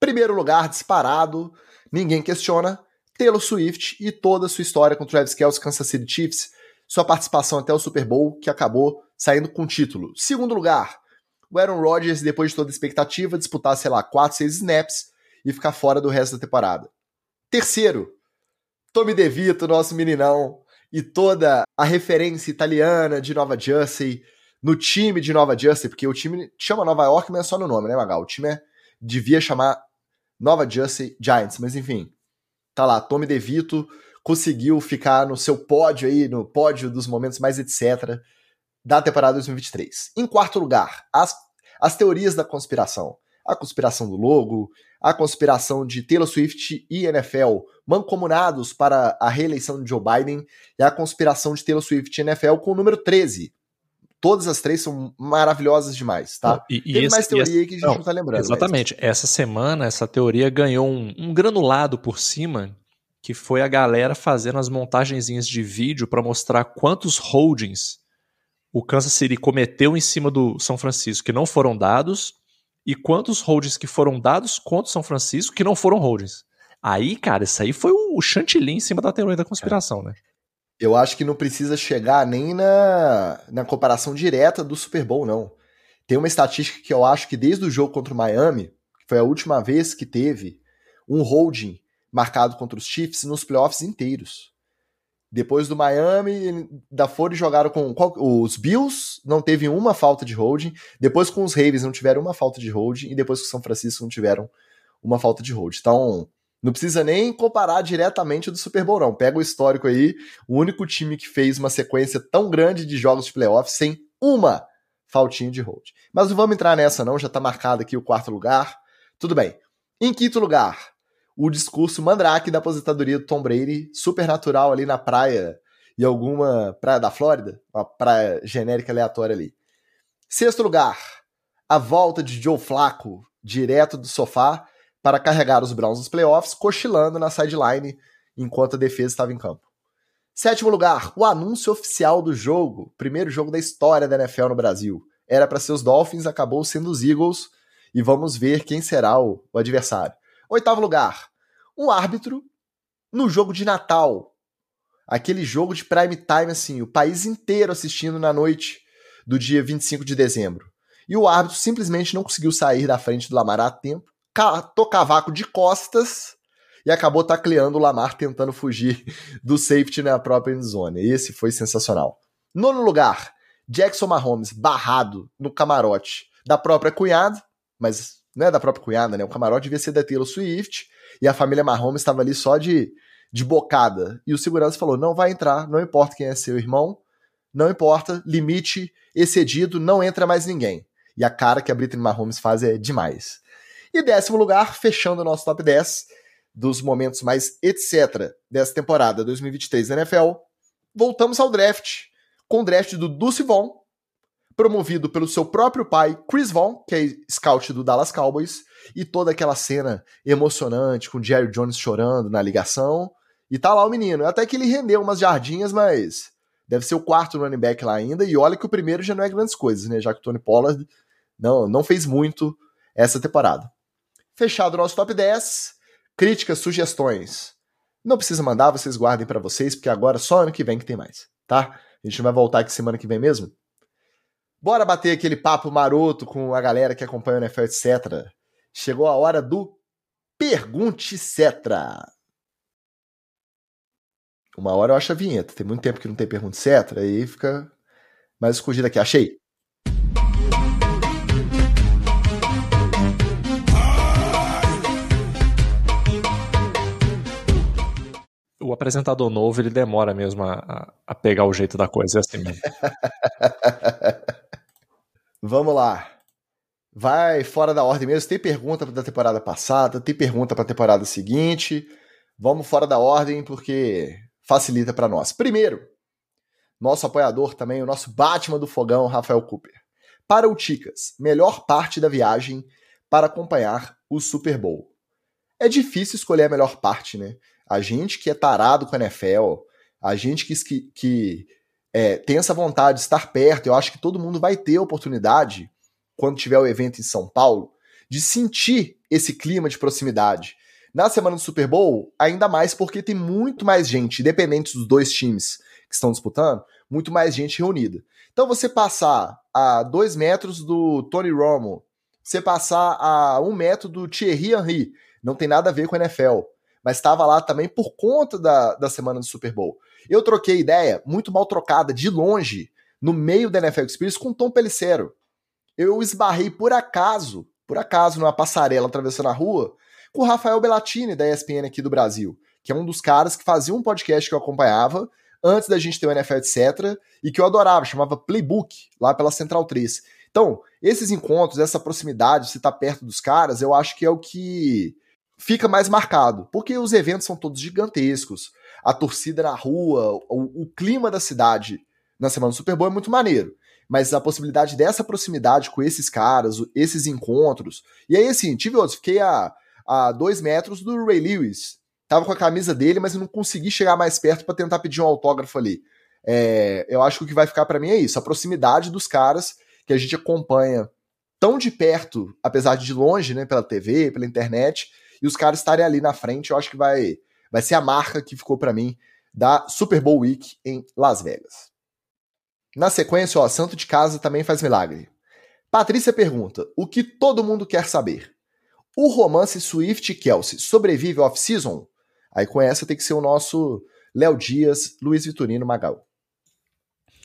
Primeiro lugar, disparado, ninguém questiona, Taylor Swift e toda a sua história com Travis Kelce Kansas City Chiefs, sua participação até o Super Bowl, que acabou saindo com o título. Segundo lugar, o Aaron Rodgers, depois de toda a expectativa, disputar, sei lá, 4, 6 snaps e ficar fora do resto da temporada. Terceiro, Tommy DeVito, nosso meninão, e toda a referência italiana de Nova Jersey, no time de Nova Jersey, porque o time chama Nova York, mas é só no nome, né, Magal? O time é, devia chamar Nova Jersey Giants, mas enfim. Tá lá, Tommy DeVito conseguiu ficar no seu pódio aí, no pódio dos momentos mais etc. da temporada 2023. Em quarto lugar, as, as teorias da conspiração. A conspiração do logo, a conspiração de Taylor Swift e NFL mancomunados para a reeleição de Joe Biden e a conspiração de Taylor Swift e NFL com o número 13. Todas as três são maravilhosas demais, tá? E, e Tem esse, mais teoria aí que a gente não, não tá lembrando. Exatamente. Mas... Essa semana, essa teoria ganhou um, um granulado por cima, que foi a galera fazendo as montagenzinhas de vídeo para mostrar quantos holdings o Kansas City cometeu em cima do São Francisco que não foram dados e quantos holdings que foram dados contra o São Francisco que não foram holdings. Aí, cara, isso aí foi o chantilly em cima da teoria da conspiração, né? Eu acho que não precisa chegar nem na, na comparação direta do Super Bowl, não. Tem uma estatística que eu acho que desde o jogo contra o Miami, que foi a última vez que teve um holding marcado contra os Chiefs nos playoffs inteiros. Depois do Miami, da Ford jogaram com os Bills, não teve uma falta de holding. Depois com os Ravens não tiveram uma falta de holding. E depois com o São Francisco não tiveram uma falta de holding. Então, não precisa nem comparar diretamente do Super Bowl, não. Pega o histórico aí. O único time que fez uma sequência tão grande de jogos de playoffs sem uma faltinha de hold. Mas não vamos entrar nessa, não. Já tá marcado aqui o quarto lugar. Tudo bem. Em quinto lugar, o discurso mandrake da aposentadoria do Tom Brady, super natural ali na praia, e alguma praia da Flórida, uma praia genérica aleatória ali. Sexto lugar, a volta de Joe Flacco, direto do sofá, para carregar os Browns nos playoffs, cochilando na sideline enquanto a defesa estava em campo. Sétimo lugar, o anúncio oficial do jogo, primeiro jogo da história da NFL no Brasil. Era para ser os Dolphins, acabou sendo os Eagles, e vamos ver quem será o, o adversário. Oitavo lugar, um árbitro no jogo de Natal. Aquele jogo de prime time, assim, o país inteiro assistindo na noite do dia 25 de dezembro. E o árbitro simplesmente não conseguiu sair da frente do Lamar a tempo, catou cavaco de costas e acabou tacleando o Lamar tentando fugir do safety na própria endzone. Esse foi sensacional. Nono lugar, Jackson Mahomes barrado no camarote da própria cunhada, mas não é da própria cunhada, né? O camarote devia ser da Taylor Swift e a família Mahomes estava ali só de, de bocada. E o segurança falou: não vai entrar, não importa quem é seu irmão, não importa, limite excedido, não entra mais ninguém. E a cara que a Britney Mahomes faz é demais. E décimo lugar, fechando o nosso top 10 dos momentos mais etc. dessa temporada 2023 da NFL, voltamos ao draft, com o draft do Dulce Vaughn, promovido pelo seu próprio pai, Chris Vaughn, que é scout do Dallas Cowboys, e toda aquela cena emocionante com Jerry Jones chorando na ligação. E tá lá o menino. Até que ele rendeu umas jardinhas, mas deve ser o quarto running back lá ainda. E olha que o primeiro já não é grandes coisas, né? Já que o Tony Pollard não, não fez muito essa temporada. Fechado o nosso top 10. Críticas, sugestões. Não precisa mandar, vocês guardem para vocês, porque agora só ano que vem que tem mais, tá? A gente vai voltar aqui semana que vem mesmo? Bora bater aquele papo maroto com a galera que acompanha o NFL, etc. Chegou a hora do Pergunte Cetra. Uma hora eu acho a vinheta. Tem muito tempo que não tem Pergunte Cetra, aí fica mais escondido aqui. Achei. Apresentador novo, ele demora mesmo a, a pegar o jeito da coisa, é assim mesmo. (laughs) Vamos lá. Vai fora da ordem mesmo. Tem pergunta da temporada passada, tem pergunta para a temporada seguinte. Vamos fora da ordem porque facilita para nós. Primeiro, nosso apoiador também, o nosso Batman do Fogão, Rafael Cooper. Para o Ticas, melhor parte da viagem para acompanhar o Super Bowl. É difícil escolher a melhor parte, né? A gente que é tarado com a NFL, a gente que, que, é, tem essa vontade de estar perto, eu acho que todo mundo vai ter a oportunidade, quando tiver o evento em São Paulo, de sentir esse clima de proximidade. Na semana do Super Bowl, ainda mais porque tem muito mais gente, independente dos dois times que estão disputando, muito mais gente reunida. Então você passar a dois metros do Tony Romo, você passar a um metro do Thierry Henry, não tem nada a ver com a NFL, mas estava lá também por conta da, da semana do Super Bowl. Eu troquei ideia, muito mal trocada, de longe, no meio da NFL Experience com Tom Pelicero. Eu esbarrei por acaso, por acaso, numa passarela atravessando a rua, com o Rafael Bellatini, da ESPN aqui do Brasil, que é um dos caras que fazia um podcast que eu acompanhava antes da gente ter o NFL, etc., e que eu adorava, chamava Playbook, lá pela Central 3. Então, esses encontros, essa proximidade, se tá perto dos caras, eu acho que é o que fica mais marcado, porque os eventos são todos gigantescos, a torcida na rua, o, o clima da cidade na semana do Super Bowl é muito maneiro. Mas a possibilidade dessa proximidade com esses caras, esses encontros. E aí, assim, tive outros, fiquei a, a dois metros do Ray Lewis. Tava com a camisa dele, mas eu não consegui chegar mais perto para tentar pedir um autógrafo ali. É, eu acho que o que vai ficar para mim é isso, a proximidade dos caras que a gente acompanha tão de perto, apesar de de longe, né, pela TV, pela internet, e os caras estarem ali na frente, eu acho que vai, vai ser a marca que ficou para mim da Super Bowl Week em Las Vegas. Na sequência, ó, Santo de Casa também faz milagre. Patrícia pergunta: o que todo mundo quer saber? O romance Swift e Kelsey sobrevive off-season? Aí com essa tem que ser o nosso Léo Dias, Luiz Vitorino Magal.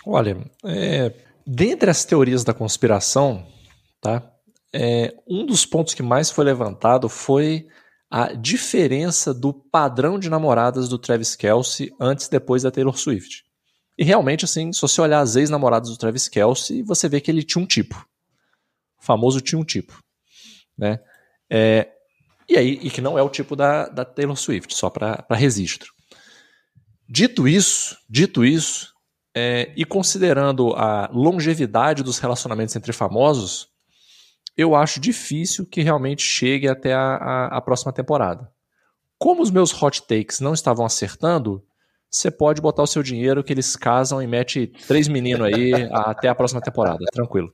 Olha, é, dentre as teorias da conspiração, tá? É, um dos pontos que mais foi levantado foi a diferença do padrão de namoradas do Travis Kelsey antes e depois da Taylor Swift. E realmente, assim, se você olhar as ex-namoradas do Travis Kelsey, você vê que ele tinha um tipo. O famoso tinha um tipo. Né? É, e aí, e que não é o tipo da, da Taylor Swift, só para registro. Dito isso, dito isso, é, e considerando a longevidade dos relacionamentos entre famosos, eu acho difícil que realmente chegue até a, a, a próxima temporada. Como os meus hot takes não estavam acertando, você pode botar o seu dinheiro que eles casam e mete três meninos aí (laughs) até a próxima temporada, tranquilo.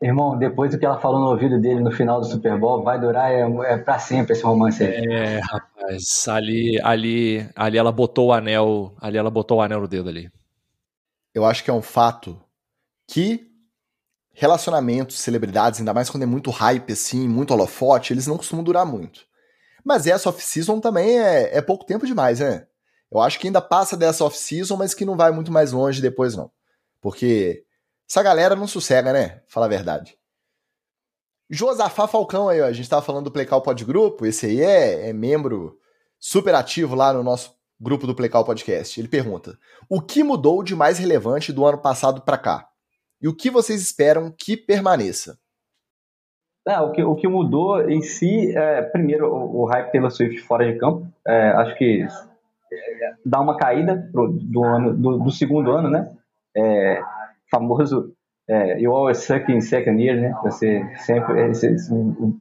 Irmão, depois do que ela falou no ouvido dele no final do Super Bowl, vai durar é, é para sempre esse romance aí. É, rapaz, ali, ali, ali ela botou o anel, ali ela botou o anel no dedo ali. Eu acho que é um fato que relacionamentos, celebridades, ainda mais quando é muito hype, assim, muito holofote, eles não costumam durar muito. Mas essa off-season também é, é pouco tempo demais, né? Eu acho que ainda passa dessa off-season, mas que não vai muito mais longe depois, não. Porque essa galera não sossega, né? Fala a verdade. Josafá Falcão aí, ó. A gente tava falando do Playcal Pod Grupo. Esse aí é, é membro super ativo lá no nosso grupo do Playcal Podcast. Ele pergunta: O que mudou de mais relevante do ano passado para cá? E o que vocês esperam que permaneça? É, o, que, o que mudou em si, é, primeiro, o, o hype Taylor Swift fora de campo. É, acho que dá uma caída pro, do, ano, do, do, segundo ano, né? É, famoso é, you always suck in second year, né? Você sempre você,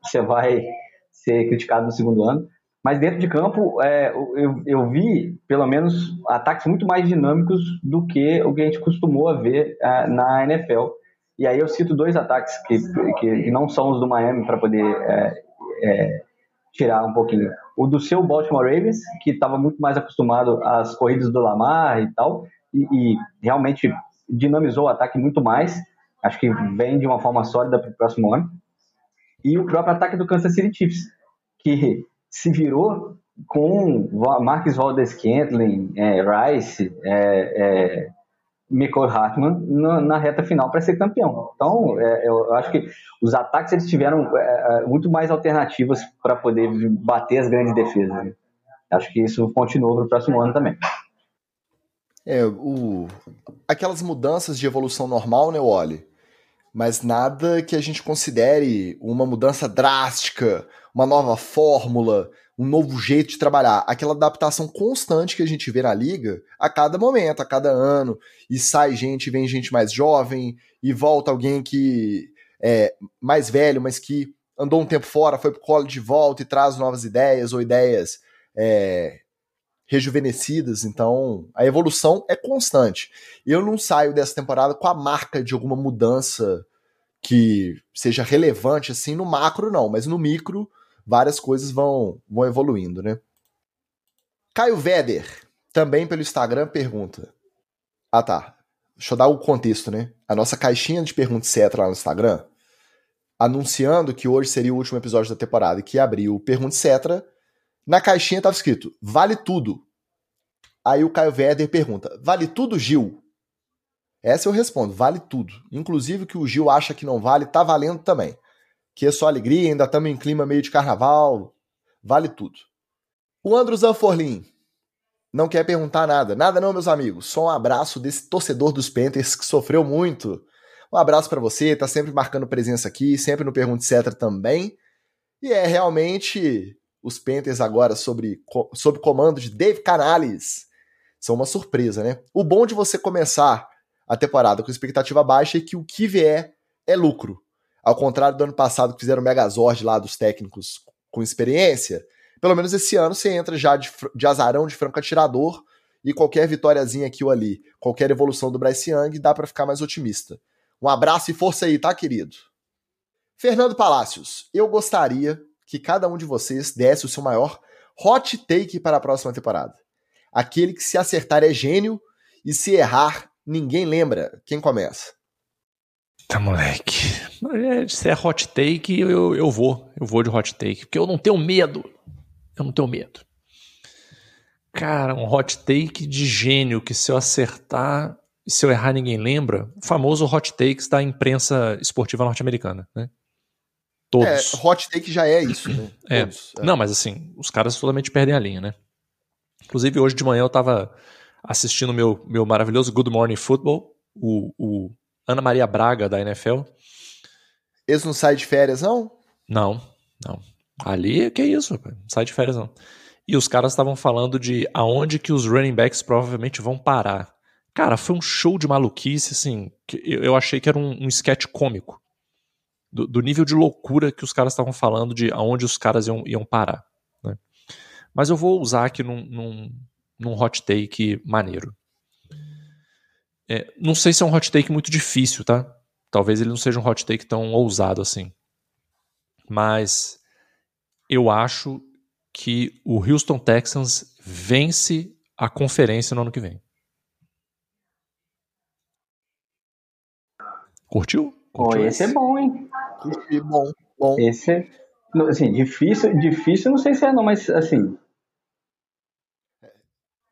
você vai ser criticado no segundo ano. Mas dentro de campo, é, eu, eu vi, pelo menos, ataques muito mais dinâmicos do que o que a gente costumou a ver é, na NFL. E aí eu cito dois ataques que, que não são os do Miami para poder é, é, tirar um pouquinho. O do seu Baltimore Ravens, que estava muito mais acostumado às corridas do Lamar e tal, e, e realmente dinamizou o ataque muito mais. Acho que vem de uma forma sólida para o próximo ano. E o próprio ataque do Kansas City Chiefs, que se virou com Marcus Valdez Scantling, é, Rice, é, é, Michael Hartman na, na, reta final para ser campeão. Então, é, eu acho que os ataques eles tiveram é, é muito mais alternativas para poder bater as grandes defesas. Né? Acho que isso continua para o próximo ano também. É, o... aquelas mudanças de evolução normal, né, Wally? Mas nada que a gente considere uma mudança drástica, uma nova fórmula, um novo jeito de trabalhar. Aquela adaptação constante que a gente vê na liga a cada momento, a cada ano. E sai gente, vem gente mais jovem, e volta alguém que é mais velho, mas que andou um tempo fora, foi pro college de volta e traz novas ideias ou ideias é, rejuvenescidas. Então, a evolução é constante. Eu não saio dessa temporada com a marca de alguma mudança que seja relevante assim no macro, não, mas no micro várias coisas vão, vão evoluindo, né? Caio Veder, também pelo Instagram, pergunta. Ah, tá. Deixa eu dar o contexto, né? A nossa caixinha de perguntas etc lá no Instagram, anunciando que hoje seria o último episódio da temporada e que abriu o Pergunta na caixinha estava escrito: Vale tudo. Aí o Caio Veder pergunta: Vale tudo, Gil? Essa eu respondo: Vale tudo. Inclusive o que o Gil acha que não vale, tá valendo também que é só alegria, ainda estamos em clima meio de carnaval, vale tudo. O Andrew Zanforlin não quer perguntar nada, nada não, meus amigos, só um abraço desse torcedor dos Panthers que sofreu muito. Um abraço para você, tá sempre marcando presença aqui, sempre no Pergunta Etc também. E é realmente os Panthers agora sobre, sob comando de Dave Canales. São uma surpresa, né? O bom de você começar a temporada com expectativa baixa é que o que vier é lucro. Ao contrário do ano passado, que fizeram o Megazord lá dos técnicos com experiência, pelo menos esse ano você entra já de, de azarão, de franco atirador, e qualquer vitóriazinha aqui ou ali, qualquer evolução do Bryce Young, dá para ficar mais otimista. Um abraço e força aí, tá, querido? Fernando Palácios, eu gostaria que cada um de vocês desse o seu maior hot take para a próxima temporada. Aquele que se acertar é gênio e se errar, ninguém lembra. Quem começa? Tá, moleque. Se é hot take, eu, eu vou. Eu vou de hot take. Porque eu não tenho medo. Eu não tenho medo. Cara, um hot take de gênio que se eu acertar e se eu errar ninguém lembra. O famoso hot takes da imprensa esportiva norte-americana, né? Todos. É, hot take já é isso, né? (clears throat) É. Todos, é. Não, mas assim, os caras totalmente perdem a linha, né? Inclusive, hoje de manhã eu tava assistindo meu, meu maravilhoso Good Morning Football, o, o Ana Maria Braga, da NFL. Eles não saem de férias, não? Não, não. Ali, que isso, não sai de férias, não. E os caras estavam falando de aonde que os running backs provavelmente vão parar. Cara, foi um show de maluquice, assim, que eu achei que era um, um sketch cômico. Do, do, nível de loucura que os caras estavam falando de aonde os caras iam, iam parar. Né? Mas eu vou usar aqui num, num, num hot take maneiro. É, não sei se é um hot take muito difícil, tá? Talvez ele não seja um hot take tão ousado assim. Mas eu acho que o Houston Texans vence a conferência no ano que vem. Curtiu? Curtiu oh, esse, esse é bom, hein? Esse é bom, bom. Esse é, assim, difícil, difícil, não sei se é não, mas assim,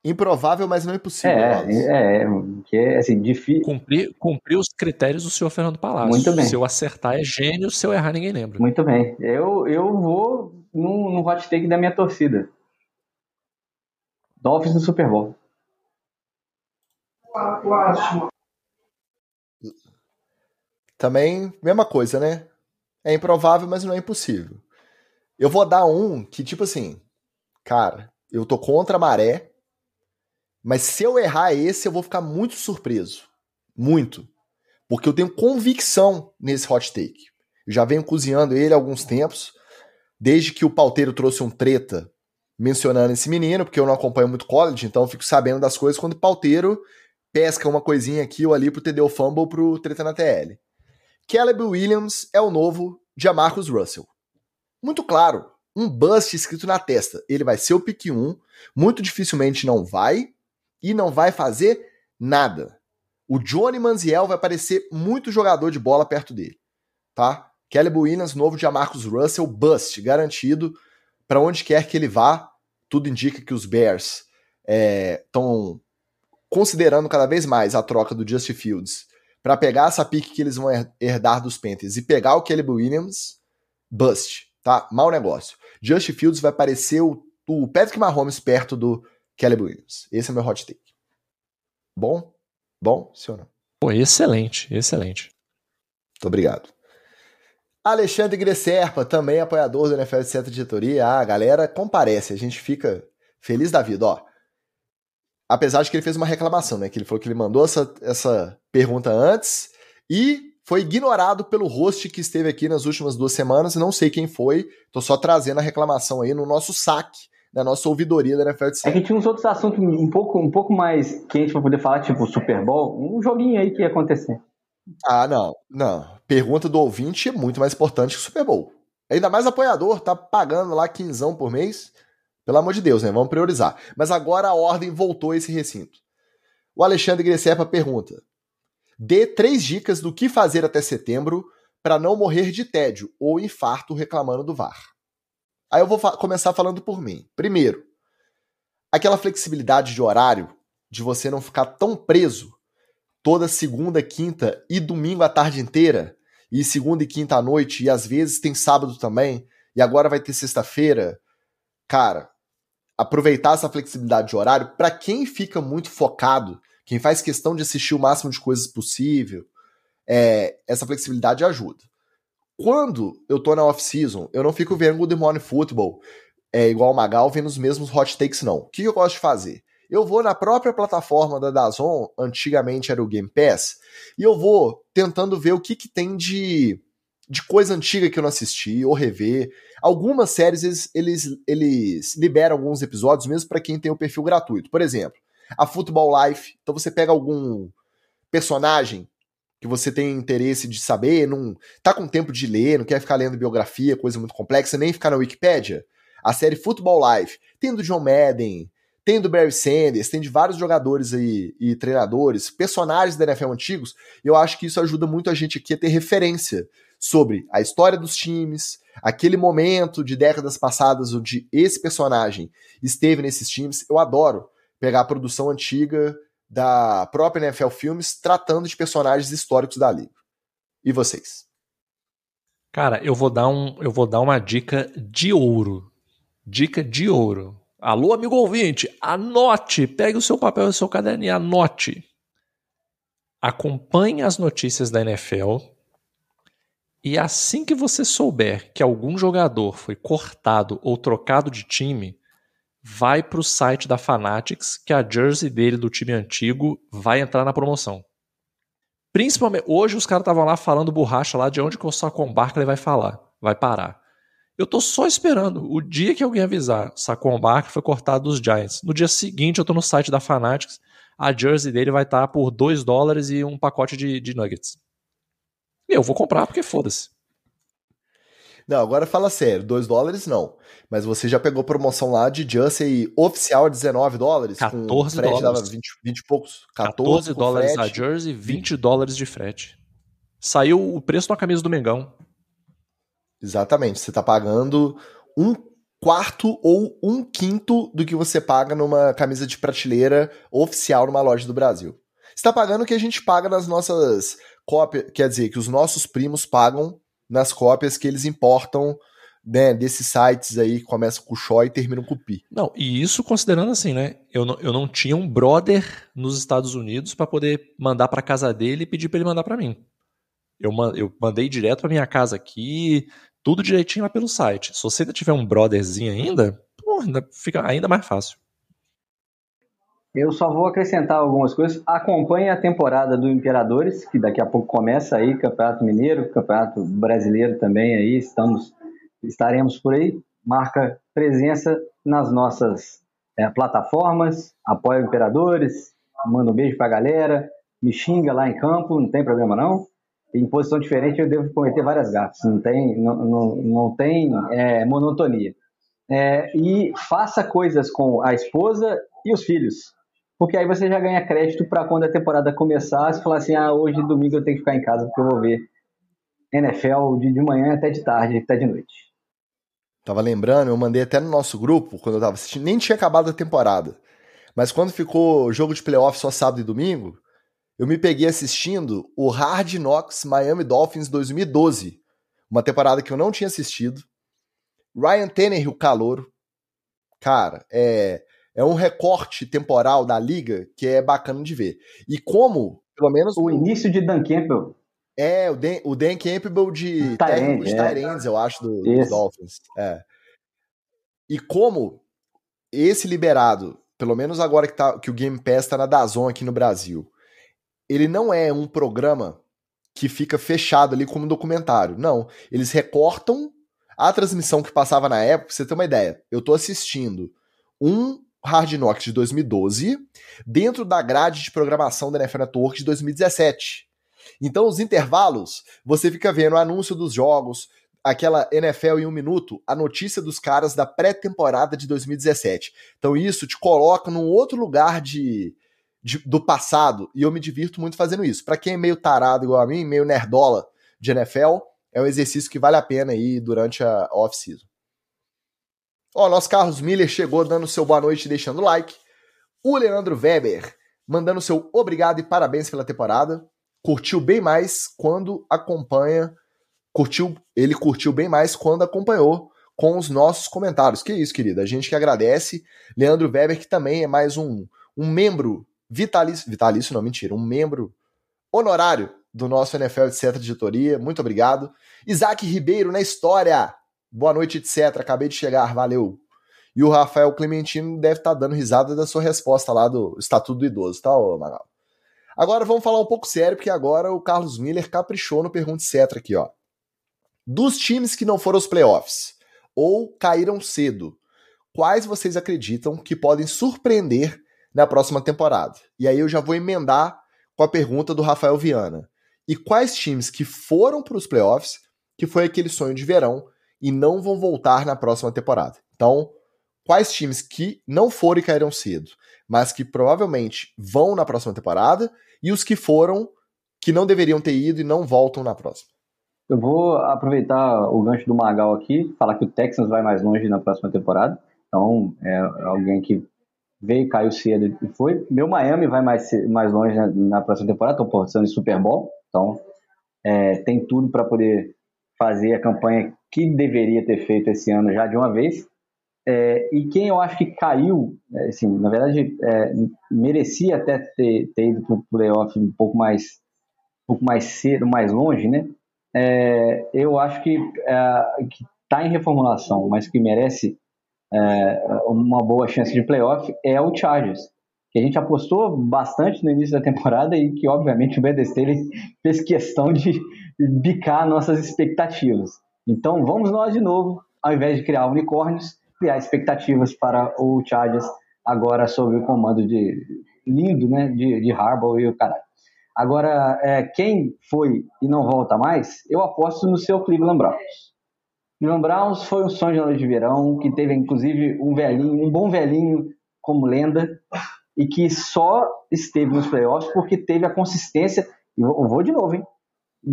Improvável, mas não impossível. É, é, que é assim, difícil. Cumprir, cumprir os critérios do senhor Fernando Palácio. Muito bem. Se eu acertar é gênio, se eu errar ninguém lembra. Muito bem. Eu, eu vou no, no hot take da minha torcida. Dolphins no Super Bowl. Também, mesma coisa, né? É improvável, mas não é impossível. Eu vou dar um que, tipo assim, cara, eu tô contra a maré, mas se eu errar esse, eu vou ficar muito surpreso. Muito. Porque eu tenho convicção nesse hot take. Eu já venho cozinhando ele há alguns tempos, desde que o pauteiro trouxe um treta mencionando esse menino, porque eu não acompanho muito college, então eu fico sabendo das coisas quando o pauteiro pesca uma coisinha aqui ou ali pro TD Fumble pro treta na TL. Caleb Williams é o novo Jamarcus Russell. Muito claro, um bust escrito na testa. Ele vai ser o pick 1, muito dificilmente não vai, e não vai fazer nada. O Johnny Manziel vai parecer muito jogador de bola perto dele, tá? Caleb Williams, novo de Marcus Russell, bust, garantido. Para onde quer que ele vá, tudo indica que os Bears estão é, considerando cada vez mais a troca do Justin Fields para pegar essa pique que eles vão herdar dos Panthers e pegar o Caleb Williams, bust, tá? Mau negócio. Justin Fields vai parecer o o Patrick Mahomes perto do Caleb Williams. Esse é meu hot take. Bom? Bom, ou não? Pô, excelente, excelente. Muito obrigado. Alexandre Gresserpa, também apoiador do NFL de Centro de Diretoria. Ah, galera comparece, a gente fica feliz da vida, ó. Apesar de que ele fez uma reclamação, né? Que ele falou que ele mandou essa, essa pergunta antes e foi ignorado pelo host que esteve aqui nas últimas duas semanas. Não sei quem foi, tô só trazendo a reclamação aí no nosso saque, na nossa ouvidoria da NFL de. É que tinha uns outros assuntos um pouco, um pouco mais quentes para poder falar, tipo Super Bowl, um joguinho aí que ia acontecer. Ah, não, não. Pergunta do ouvinte é muito mais importante que o Super Bowl. Ainda mais apoiador, tá pagando lá quinzão por mês. Pelo amor de Deus, né? Vamos priorizar. Mas agora a ordem voltou a esse recinto. O Alexandre Gressepa pergunta: Dê três dicas do que fazer até setembro para não morrer de tédio ou infarto reclamando do VAR. Aí eu vou fa começar falando por mim. Primeiro, aquela flexibilidade de horário de você não ficar tão preso toda segunda, quinta e domingo a tarde inteira, e segunda e quinta à noite, e às vezes tem sábado também, e agora vai ter sexta-feira. Cara, aproveitar essa flexibilidade de horário para quem fica muito focado, quem faz questão de assistir o máximo de coisas possível, é, essa flexibilidade ajuda. Quando eu tô na off-season, eu não fico vendo Good Morning Football é, igual o Magal vendo os mesmos hot takes, não. O que eu gosto de fazer? eu vou na própria plataforma da Dazon, antigamente era o Game Pass, e eu vou tentando ver o que, que tem de, de coisa antiga que eu não assisti ou rever. Algumas séries eles, eles, eles liberam alguns episódios mesmo para quem tem o perfil gratuito. Por exemplo, a Football Life. Então você pega algum personagem que você tem interesse de saber, não tá com tempo de ler, não quer ficar lendo biografia, coisa muito complexa, nem ficar na Wikipedia. A série Football Life tem do John Madden, tem do Barry Sanders, tem de vários jogadores aí e treinadores, personagens da NFL antigos, e eu acho que isso ajuda muito a gente aqui a ter referência sobre a história dos times, aquele momento de décadas passadas onde esse personagem esteve nesses times. Eu adoro pegar a produção antiga da própria NFL Filmes tratando de personagens históricos da liga. E vocês? Cara, eu vou dar um, eu vou dar uma dica de ouro. Dica de ouro. Alô, amigo ouvinte, anote, pegue o seu papel e o seu caderno e anote. Acompanhe as notícias da NFL e assim que você souber que algum jogador foi cortado ou trocado de time, vai para o site da Fanatics que a jersey dele do time antigo vai entrar na promoção. Principalmente hoje os caras estavam lá falando borracha lá de onde que o Saquon Barkley vai falar, vai parar. Eu tô só esperando o dia que alguém avisar, Saquon Barkley foi cortado dos Giants. No dia seguinte eu tô no site da Fanatics, a jersey dele vai estar tá por 2 dólares e um pacote de, de nuggets. Eu vou comprar porque foda-se. Não, agora fala sério, 2 dólares não. Mas você já pegou promoção lá de Jersey oficial a 19 dólares? 14 com frete dólares. Dava 20, 20 e poucos. 14, 14 dólares frete. a Jersey, 20 dólares de frete. Saiu o preço da camisa do Mengão. Exatamente. Você está pagando um quarto ou um quinto do que você paga numa camisa de prateleira oficial numa loja do Brasil. Você está pagando o que a gente paga nas nossas cópias, quer dizer, que os nossos primos pagam nas cópias que eles importam né, desses sites aí que começam com Xó e terminam com Pi. Não, e isso considerando assim, né? Eu não, eu não tinha um brother nos Estados Unidos para poder mandar para casa dele e pedir para ele mandar para mim. Eu, eu mandei direto para minha casa aqui, tudo direitinho lá pelo site. Se você ainda tiver um brotherzinho ainda, ainda fica ainda mais fácil. Eu só vou acrescentar algumas coisas. Acompanhe a temporada do Imperadores, que daqui a pouco começa aí, Campeonato Mineiro, Campeonato Brasileiro também aí, estamos, estaremos por aí. Marca presença nas nossas é, plataformas, apoia o Imperadores, manda um beijo pra galera, me xinga lá em campo, não tem problema não em posição diferente eu devo cometer várias gafas, não tem, não, não, não tem é, monotonia. É, e faça coisas com a esposa e os filhos, porque aí você já ganha crédito para quando a temporada começar, você falar assim, ah, hoje domingo eu tenho que ficar em casa porque eu vou ver NFL de, de manhã até de tarde, até de noite. Tava lembrando, eu mandei até no nosso grupo, quando eu tava assistindo, nem tinha acabado a temporada. Mas quando ficou jogo de playoff só sábado e domingo, eu me peguei assistindo o Hard Knocks Miami Dolphins 2012, uma temporada que eu não tinha assistido. Ryan Tannehill, calouro. cara, é, é um recorte temporal da liga que é bacana de ver. E como, pelo menos. O início de Dan Campbell. É, o Dan, o Dan Campbell de técnico de é. eu acho, do, do Dolphins. É. E como esse liberado, pelo menos agora que, tá, que o Game Pass tá na Dazon aqui no Brasil, ele não é um programa que fica fechado ali como documentário. Não. Eles recortam a transmissão que passava na época, pra você ter uma ideia. Eu tô assistindo um Hard Knocks de 2012 dentro da grade de programação da NFL Network de 2017. Então, os intervalos, você fica vendo o anúncio dos jogos, aquela NFL em um minuto, a notícia dos caras da pré-temporada de 2017. Então, isso te coloca num outro lugar de, de, do passado e eu me divirto muito fazendo isso. Para quem é meio tarado igual a mim, meio nerdola de NFL, é um exercício que vale a pena aí durante a off-season. Ó, nosso Carlos Miller chegou dando seu boa noite e deixando like. O Leandro Weber mandando seu obrigado e parabéns pela temporada. Curtiu bem mais quando acompanha. Curtiu, ele curtiu bem mais quando acompanhou com os nossos comentários. Que isso, querida. A gente que agradece. Leandro Weber, que também é mais um, um membro vitalício, vitalício não, mentira, um membro honorário do nosso NFL, etc. editoria. Muito obrigado. Isaac Ribeiro na história. Boa noite, etc. Acabei de chegar, valeu. E o Rafael Clementino deve estar tá dando risada da sua resposta lá do Estatuto do Idoso, tá, ô Magal? Agora vamos falar um pouco sério, porque agora o Carlos Miller caprichou no Pergunta Etc aqui, ó. Dos times que não foram aos playoffs ou caíram cedo, quais vocês acreditam que podem surpreender na próxima temporada. E aí eu já vou emendar com a pergunta do Rafael Viana. E quais times que foram para os playoffs, que foi aquele sonho de verão, e não vão voltar na próxima temporada? Então, quais times que não foram e caíram cedo, mas que provavelmente vão na próxima temporada, e os que foram que não deveriam ter ido e não voltam na próxima? Eu vou aproveitar o gancho do Magal aqui, falar que o Texans vai mais longe na próxima temporada. Então, é alguém que veio, caiu cedo e foi. Meu Miami vai mais, mais longe na, na próxima temporada, estou portando de Super Bowl, então é, tem tudo para poder fazer a campanha que deveria ter feito esse ano já de uma vez. É, e quem eu acho que caiu, é, assim, na verdade, é, merecia até ter, ter ido para o playoff um pouco mais um pouco mais cedo, mais longe, né? É, eu acho que é, está em reformulação, mas que merece é, uma boa chance de playoff é o Chargers, que a gente apostou bastante no início da temporada e que, obviamente, o Staley fez questão de bicar nossas expectativas. Então, vamos nós de novo, ao invés de criar unicórnios, criar expectativas para o Chargers agora sob o comando de lindo, né, de, de Harbaugh e o caralho. Agora, é, quem foi e não volta mais, eu aposto no seu Cleveland Browns. Cleveland Browns foi um sonho de noite de verão, que teve inclusive um velhinho, um bom velhinho como lenda, e que só esteve nos playoffs porque teve a consistência, eu vou de novo, hein?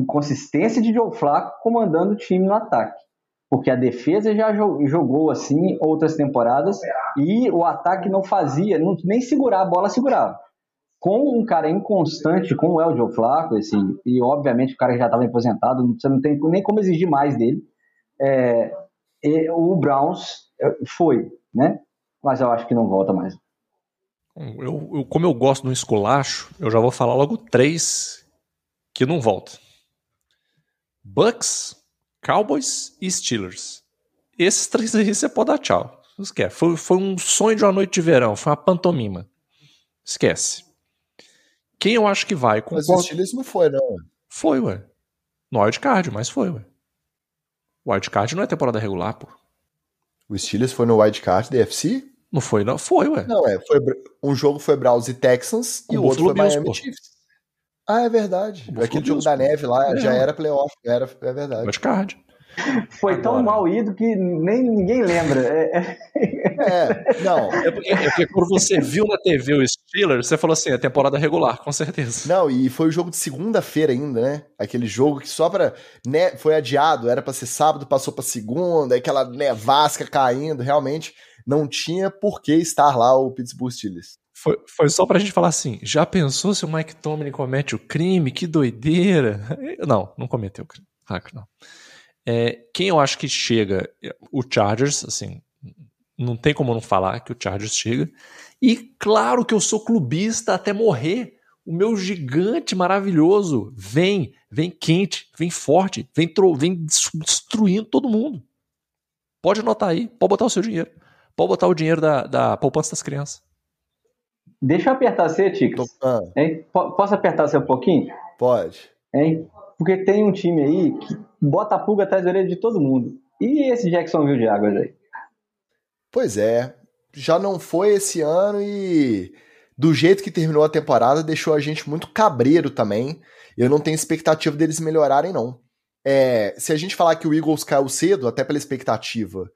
Consistência de Joe Flacco comandando o time no ataque. Porque a defesa já jogou assim outras temporadas e o ataque não fazia, não, nem segurar a bola segurava. Com um cara inconstante, como é o Joe Flacco, assim, e obviamente o cara já estava aposentado, você não tem nem como exigir mais dele é, o Browns é, foi, né? Mas eu acho que não volta mais. Eu, eu, como eu gosto do esculacho, eu já vou falar logo três que não volta. Bucks, Cowboys e Steelers. Esses três aí você pode dar tchau. Esquece. Foi, foi um sonho de uma noite de verão, foi uma pantomima. Esquece. Quem eu acho que vai com Mas o Steelers não foi, não. Foi, ué. No wildcard, mas foi, ué. Wildcard não é temporada regular, pô. O Steelers foi no wildcard da FC? Não foi, não. Foi, ué. Não, é. Foi, um jogo foi Browns e Texans e o outro foi Bills, Miami pô. Chiefs. Ah, é verdade. Aquele jogo da neve lá é. já era playoff. Era, é verdade. Wildcard. Foi Agora. tão mal ido que nem ninguém lembra. É, é, é não. É porque, é porque, quando você viu na TV o Steelers, você falou assim, é temporada regular, com certeza. Não, e foi o jogo de segunda-feira ainda, né? Aquele jogo que só pra... Né, foi adiado, era pra ser sábado, passou pra segunda, aquela nevasca caindo, realmente não tinha por que estar lá o Pittsburgh Steelers. Foi, foi só pra gente falar assim, já pensou se o Mike Tomlin comete o crime? Que doideira. Não, não cometeu o crime. Não. É, quem eu acho que chega, o Chargers, assim, não tem como não falar que o Chargers chega. E claro que eu sou clubista até morrer. O meu gigante maravilhoso vem, vem quente, vem forte, vem, vem destruindo todo mundo. Pode anotar aí, pode botar o seu dinheiro. Pode botar o dinheiro da, da poupança das crianças. Deixa eu apertar você, Ticos. Ah. Posso apertar você um pouquinho? Pode. Hein? Porque tem um time aí que bota a pulga atrás da orelha de todo mundo. E esse Jacksonville de Águas aí? Pois é. Já não foi esse ano e do jeito que terminou a temporada deixou a gente muito cabreiro também. Eu não tenho expectativa deles melhorarem, não. É, se a gente falar que o Eagles caiu cedo, até pela expectativa,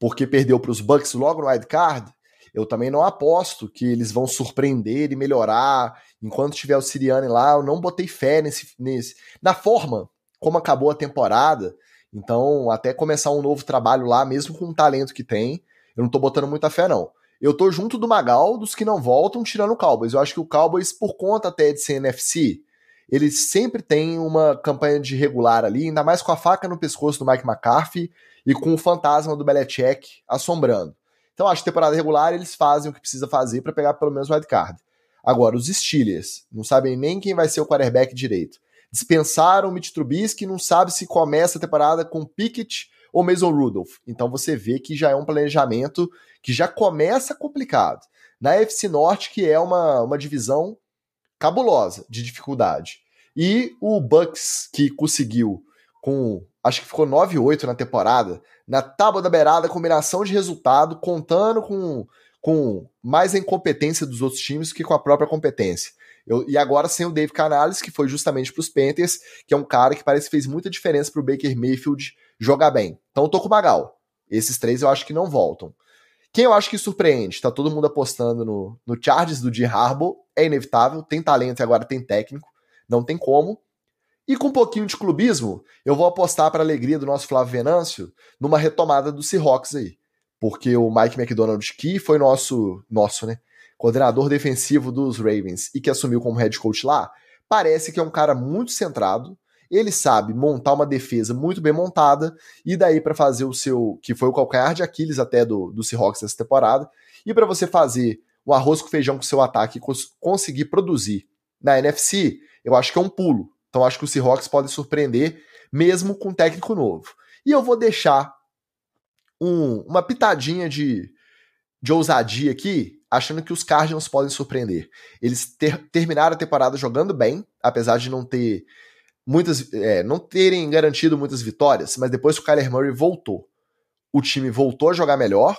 porque perdeu para os Bucks logo no wild card, eu também não aposto que eles vão surpreender e melhorar. Enquanto tiver o Siriane lá, eu não botei fé nesse, nesse. Na forma como acabou a temporada. Então, até começar um novo trabalho lá, mesmo com o talento que tem, eu não tô botando muita fé, não. Eu tô junto do Magal, dos que não voltam, tirando o Cowboys. Eu acho que o Cowboys, por conta até de ser NFC, eles sempre têm uma campanha de regular ali, ainda mais com a faca no pescoço do Mike McCarthy e com o fantasma do Belichick assombrando. Então, acho que temporada regular eles fazem o que precisa fazer para pegar pelo menos o wildcard. Agora, os Steelers não sabem nem quem vai ser o quarterback direito. Dispensaram o Mitch Trubisky, não sabe se começa a temporada com Pickett ou Mason Rudolph. Então você vê que já é um planejamento que já começa complicado. Na FC Norte, que é uma, uma divisão cabulosa de dificuldade. E o Bucks, que conseguiu com acho que ficou 9-8 na temporada, na tábua da beirada, combinação de resultado, contando com, com mais a incompetência dos outros times que com a própria competência. Eu, e agora sem o Dave Canales, que foi justamente para os Panthers, que é um cara que parece que fez muita diferença para o Baker Mayfield jogar bem. Então eu tô com o Magal. Esses três eu acho que não voltam. Quem eu acho que surpreende, tá todo mundo apostando no, no Chargers do Jim Harbaugh, é inevitável, tem talento e agora tem técnico, não tem como. E com um pouquinho de clubismo, eu vou apostar para a alegria do nosso Flávio Venâncio numa retomada do Seahawks aí. Porque o Mike McDonald, que foi nosso, nosso, né, coordenador defensivo dos Ravens e que assumiu como head coach lá, parece que é um cara muito centrado, ele sabe montar uma defesa muito bem montada e daí para fazer o seu, que foi o calcanhar de Aquiles até do, do Seahawks nessa temporada, e para você fazer o arroz com feijão com seu ataque e cons conseguir produzir na NFC, eu acho que é um pulo. Então acho que o Seahawks pode surpreender mesmo com um técnico novo. E eu vou deixar um, uma pitadinha de, de ousadia aqui, achando que os Cardinals podem surpreender. Eles ter, terminaram a temporada jogando bem, apesar de não ter muitas, é, não terem garantido muitas vitórias, mas depois que o Kyler Murray voltou, o time voltou a jogar melhor,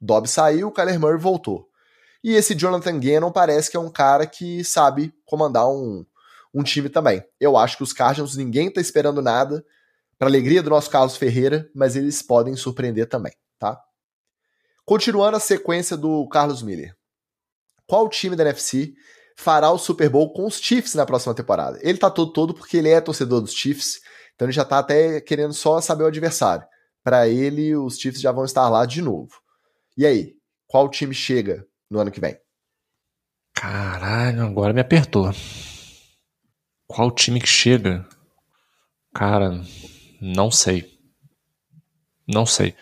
Dobbs saiu, o Kyler Murray voltou. E esse Jonathan Gannon parece que é um cara que sabe comandar um, um time também. Eu acho que os Cardinals ninguém tá esperando nada, para alegria do nosso Carlos Ferreira, mas eles podem surpreender também, tá? Continuando a sequência do Carlos Miller. Qual time da NFC fará o Super Bowl com os Chiefs na próxima temporada? Ele tá todo todo porque ele é torcedor dos Chiefs, então ele já tá até querendo só saber o adversário. Para ele, os Chiefs já vão estar lá de novo. E aí, qual time chega no ano que vem? Caralho, agora me apertou. Qual time que chega? Cara, não sei. Não sei.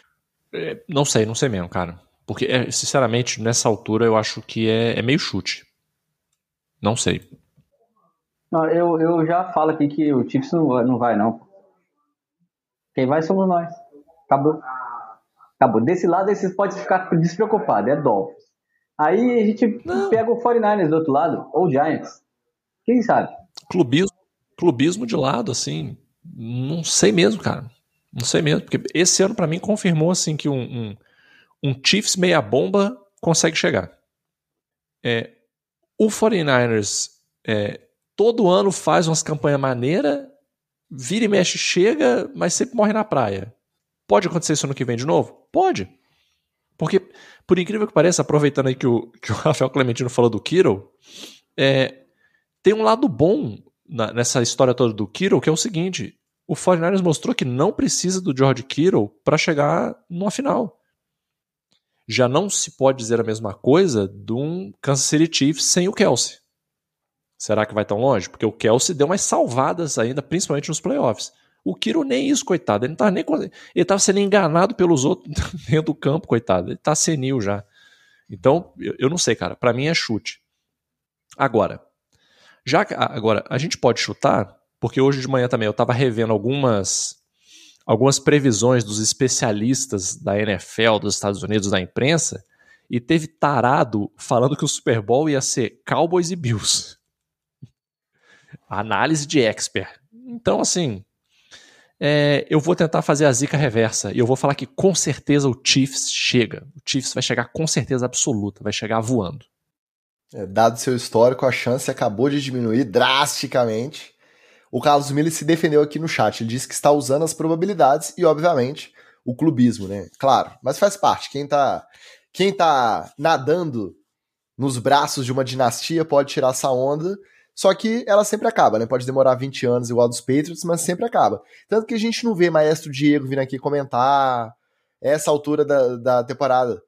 É, não sei, não sei mesmo, cara. Porque, é, sinceramente, nessa altura eu acho que é, é meio chute. Não sei. Não, eu, eu já falo aqui que o Chiefs não, não vai, não. Quem vai somos nós. Acabou. Acabou. Desse lado, esses pode ficar despreocupado, é Dolphins. Aí a gente não. pega o 49ers do outro lado, ou Giants. Quem sabe? Clubismo, clubismo de lado, assim, não sei mesmo, cara. Não sei mesmo, porque esse ano para mim confirmou assim que um, um, um, Chiefs meia bomba consegue chegar. É, o 49ers é, todo ano faz umas campanhas maneiras, vira e mexe, chega, mas sempre morre na praia. Pode acontecer isso ano que vem de novo? Pode. Porque, por incrível que pareça, aproveitando aí que o, que o (laughs) Rafael Clementino falou do Kiro, é, tem um lado bom na, nessa história toda do Kittle, que é o seguinte: o 49ers mostrou que não precisa do George Kittle para chegar numa final. Já não se pode dizer a mesma coisa de um Kansas City Chiefs sem o Kelsey. Será que vai tão longe? Porque o Kelsey deu umas salvadas ainda, principalmente nos playoffs. O Kiro nem isso, coitado. Ele não tava nem. Ele tava sendo enganado pelos outros (laughs) dentro do campo, coitado. Ele tá senil já. Então, eu, eu não sei, cara. Para mim é chute. Agora, já agora a gente pode chutar, porque hoje de manhã também eu tava revendo algumas algumas previsões dos especialistas da NFL dos Estados Unidos da imprensa e teve tarado falando que o Super Bowl ia ser Cowboys e Bills. Análise de expert. Então, assim, é, eu vou tentar fazer a zica reversa e eu vou falar que com certeza o Chiefs chega. O Chiefs vai chegar com certeza absoluta, vai chegar voando. É, dado seu histórico, a chance acabou de diminuir drasticamente. O Carlos Miller se defendeu aqui no chat. Ele disse que está usando as probabilidades e, obviamente, o clubismo, né? Claro, mas faz parte. Quem tá, quem tá nadando nos braços de uma dinastia pode tirar essa onda só que ela sempre acaba, né? Pode demorar 20 anos igual dos Patriots, mas sempre acaba. Tanto que a gente não vê Maestro Diego vindo aqui comentar essa altura da, da temporada.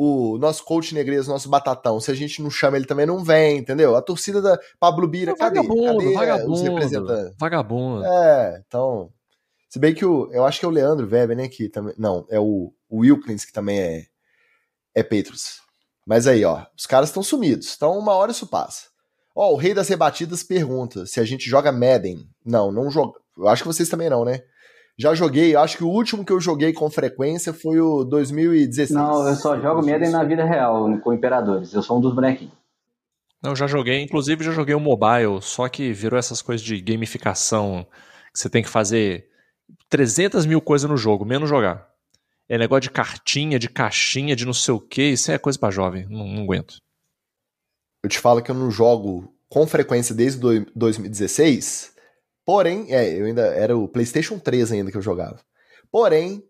O nosso coach Negreiros, nosso batatão, se a gente não chama ele também não vem, entendeu? A torcida da Pablo Bira, é cadê? cadê vagabundo, os representantes? Vagabundo. É, então. Se bem que o, eu acho que é o Leandro Weber, né? Que também, não, é o, o Wilkins, que também é, é Patriots. Mas aí, ó, os caras estão sumidos. Então, uma hora isso passa. Ó, o Rei das Rebatidas pergunta se a gente joga Madden. Não, não joga. Eu acho que vocês também não, né? Já joguei, acho que o último que eu joguei com frequência foi o 2016. Não, eu só jogo Madden na vida real, com Imperadores. Eu sou um dos bonequinhos. Não, já joguei, inclusive já joguei o mobile, só que virou essas coisas de gamificação, que você tem que fazer 300 mil coisas no jogo, menos jogar. É negócio de cartinha, de caixinha, de não sei o que, isso é coisa para jovem, não, não aguento eu te falo que eu não jogo com frequência desde 2016. Porém, é, eu ainda era o PlayStation 3 ainda que eu jogava. Porém,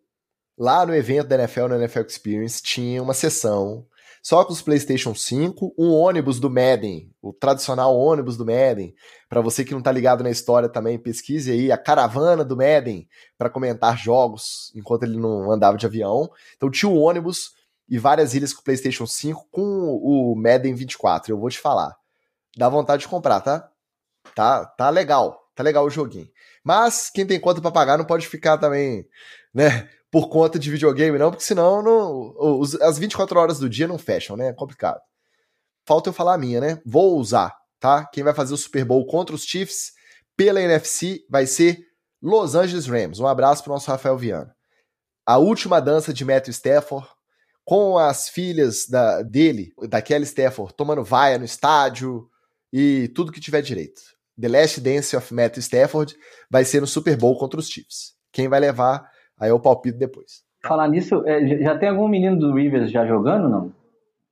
lá no evento da NFL, no NFL Experience, tinha uma sessão só com os PlayStation 5, um ônibus do Madden, o tradicional ônibus do Madden. Para você que não tá ligado na história também, pesquise aí a caravana do Madden para comentar jogos enquanto ele não andava de avião. Então tinha um ônibus e várias ilhas com o PlayStation 5 com o Madden 24. Eu vou te falar. Dá vontade de comprar, tá? Tá, tá legal. Tá legal o joguinho. Mas quem tem conta para pagar não pode ficar também, né, por conta de videogame não, porque senão não, os, as 24 horas do dia não fecham, né? É complicado. Falta eu falar a minha, né? Vou usar, tá? Quem vai fazer o Super Bowl contra os Chiefs pela NFC vai ser Los Angeles Rams. Um abraço pro nosso Rafael Viana. A última dança de Matthew Stafford com as filhas da, dele, da Kelly Stafford, tomando vaia no estádio e tudo que tiver direito. The Last Dance of Matthew Stafford vai ser no Super Bowl contra os Chiefs. Quem vai levar, aí é o palpite depois. Falar nisso, é, já tem algum menino do Rivers já jogando, não?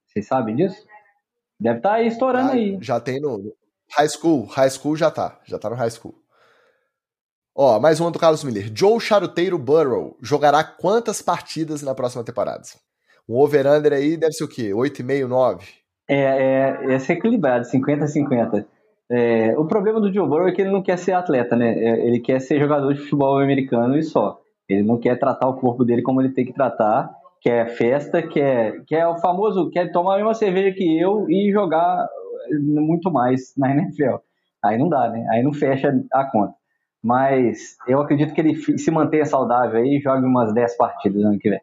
Vocês sabem disso? Deve estar tá aí estourando já, aí. Já tem no High School, High School já tá, já tá no High School. Ó, mais uma do Carlos Miller. Joe Charuteiro Burrow jogará quantas partidas na próxima temporada? Um over-under aí deve ser o quê? 8,5, 9? É, é, é ser equilibrado, 50-50. É, o problema do Joe Burrow é que ele não quer ser atleta, né? É, ele quer ser jogador de futebol americano e só. Ele não quer tratar o corpo dele como ele tem que tratar, quer festa, quer, quer o famoso, quer tomar a mesma cerveja que eu e jogar muito mais (laughs) na NFL. Aí não dá, né? Aí não fecha a conta. Mas eu acredito que ele se mantenha saudável aí e jogue umas 10 partidas ano que vem.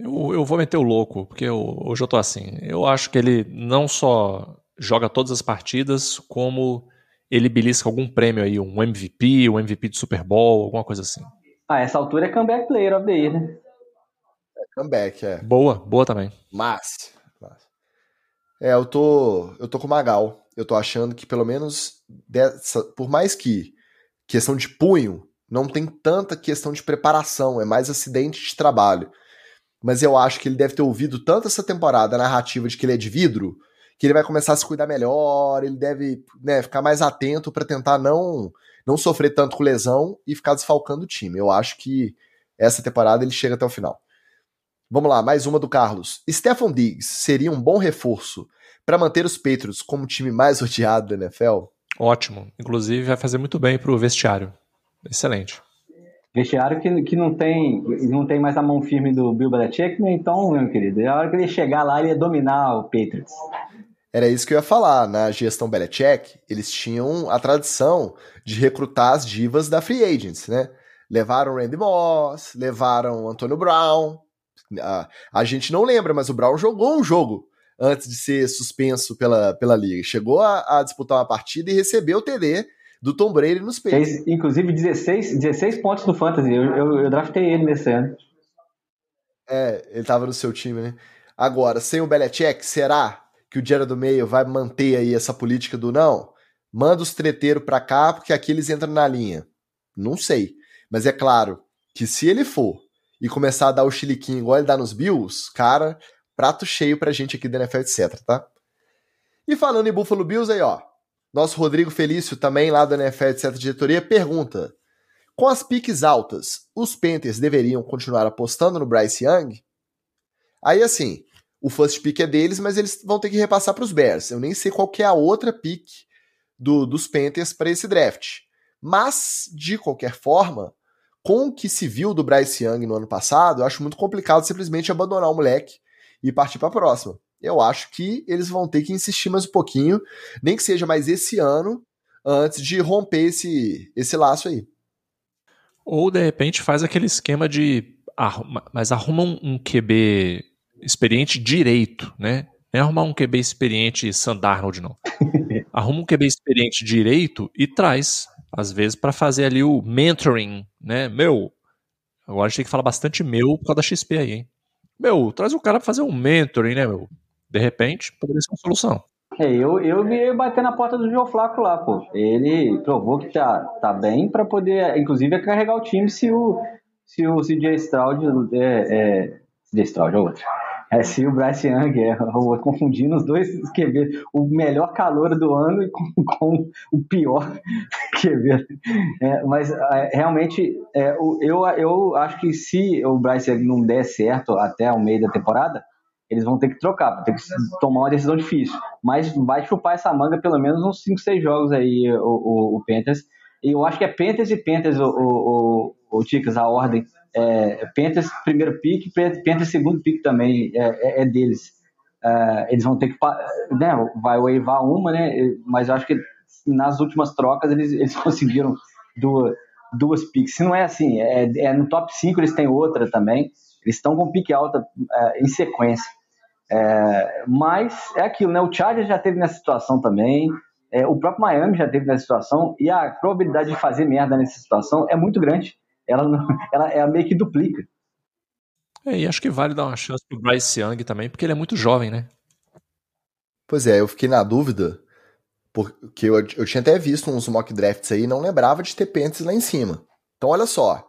Eu, eu vou meter o louco, porque eu, hoje eu tô assim. Eu acho que ele não só joga todas as partidas, como ele belisca algum prêmio aí, um MVP, um MVP de Super Bowl, alguma coisa assim. Ah, essa altura é comeback player of the year, né? É comeback, é. Boa, boa também. Mas, mas. É, eu tô, eu tô com o Magal. Eu tô achando que pelo menos dessa, por mais que questão de punho, não tem tanta questão de preparação, é mais acidente de trabalho mas eu acho que ele deve ter ouvido tanto essa temporada a narrativa de que ele é de vidro, que ele vai começar a se cuidar melhor, ele deve né, ficar mais atento para tentar não não sofrer tanto com lesão e ficar desfalcando o time. Eu acho que essa temporada ele chega até o final. Vamos lá, mais uma do Carlos. Stefan Diggs seria um bom reforço para manter os Patriots como o time mais (laughs) odiado da NFL? Ótimo. Inclusive vai fazer muito bem para o vestiário. Excelente. Vestiário que, que não tem não tem mais a mão firme do Bill Belichick, né? Então, meu querido, a hora que ele chegar lá, ele ia dominar o Patriots. Era isso que eu ia falar. Na gestão Belichick, eles tinham a tradição de recrutar as divas da Free Agents, né? Levaram Randy Moss, levaram Antônio Brown. A, a gente não lembra, mas o Brown jogou um jogo antes de ser suspenso pela, pela liga. Chegou a, a disputar uma partida e recebeu o TD do Tom Brady nos peitos. Inclusive, 16, 16 pontos no Fantasy. Eu, eu, eu draftei ele nesse ano. É, ele tava no seu time, né? Agora, sem o Belichick, será que o Gerard do Meio vai manter aí essa política do não? Manda os treteiros pra cá, porque aqui eles entram na linha. Não sei. Mas é claro que se ele for e começar a dar o chiliquinho igual ele dá nos Bills, cara, prato cheio pra gente aqui da NFL, etc, tá? E falando em Buffalo Bills aí, ó. Nosso Rodrigo Felício, também lá da NFL, etc, diretoria, pergunta: Com as piques altas, os Panthers deveriam continuar apostando no Bryce Young? Aí assim, o first pick é deles, mas eles vão ter que repassar para os Bears. Eu nem sei qual é a outra pick do, dos Panthers para esse draft. Mas, de qualquer forma, com o que se viu do Bryce Young no ano passado, eu acho muito complicado simplesmente abandonar o moleque e partir para a próxima. Eu acho que eles vão ter que insistir mais um pouquinho, nem que seja mais esse ano, antes de romper esse, esse laço aí. Ou de repente faz aquele esquema de. Mas arruma um QB experiente direito, né? Não é arrumar um QB experiente Sandarnold, não. (laughs) Arruma um QB experiente direito e traz, às vezes, para fazer ali o mentoring, né? Meu, agora a gente tem que falar bastante meu por causa da XP aí, hein? Meu, traz o cara pra fazer um mentoring, né, meu? De repente, poderia ser uma solução. É, eu, eu vi bater na porta do João Flaco lá, pô. Ele provou que tá, tá bem para poder, inclusive, carregar o time se o, se o CJ Stroud é, é CJ Stroud, é outro é, se o Bryce Young, é, confundindo os dois QB, o melhor calor do ano com, com o pior (laughs) QB. É, mas é, realmente, é, eu, eu acho que se o Bryce Young não der certo até o meio da temporada, eles vão ter que trocar, vão ter que tomar uma decisão difícil. Mas vai chupar essa manga pelo menos uns 5, 6 jogos aí, o, o, o Panthers. E eu acho que é Panthers e Panthers, o, o, o, o Ticas, a ordem é, Panthers primeiro pick, Panthers segundo pick também é, é, é deles. É, eles vão ter que, né, vai waivar uma, né, mas eu acho que nas últimas trocas eles, eles (laughs) conseguiram duas, duas picks. Se não é assim, é, é no top 5 eles têm outra também, eles estão com pique alta é, em sequência. É, mas é aquilo, né? O Chargers já teve nessa situação também, é, o próprio Miami já teve nessa situação, e a probabilidade de fazer merda nessa situação é muito grande ela, (laughs) ela, ela meio que duplica. É, e acho que vale dar uma chance pro Bryce Young também, porque ele é muito jovem, né? Pois é, eu fiquei na dúvida, porque eu, eu tinha até visto uns mock drafts aí e não lembrava de ter Panthers lá em cima. Então, olha só.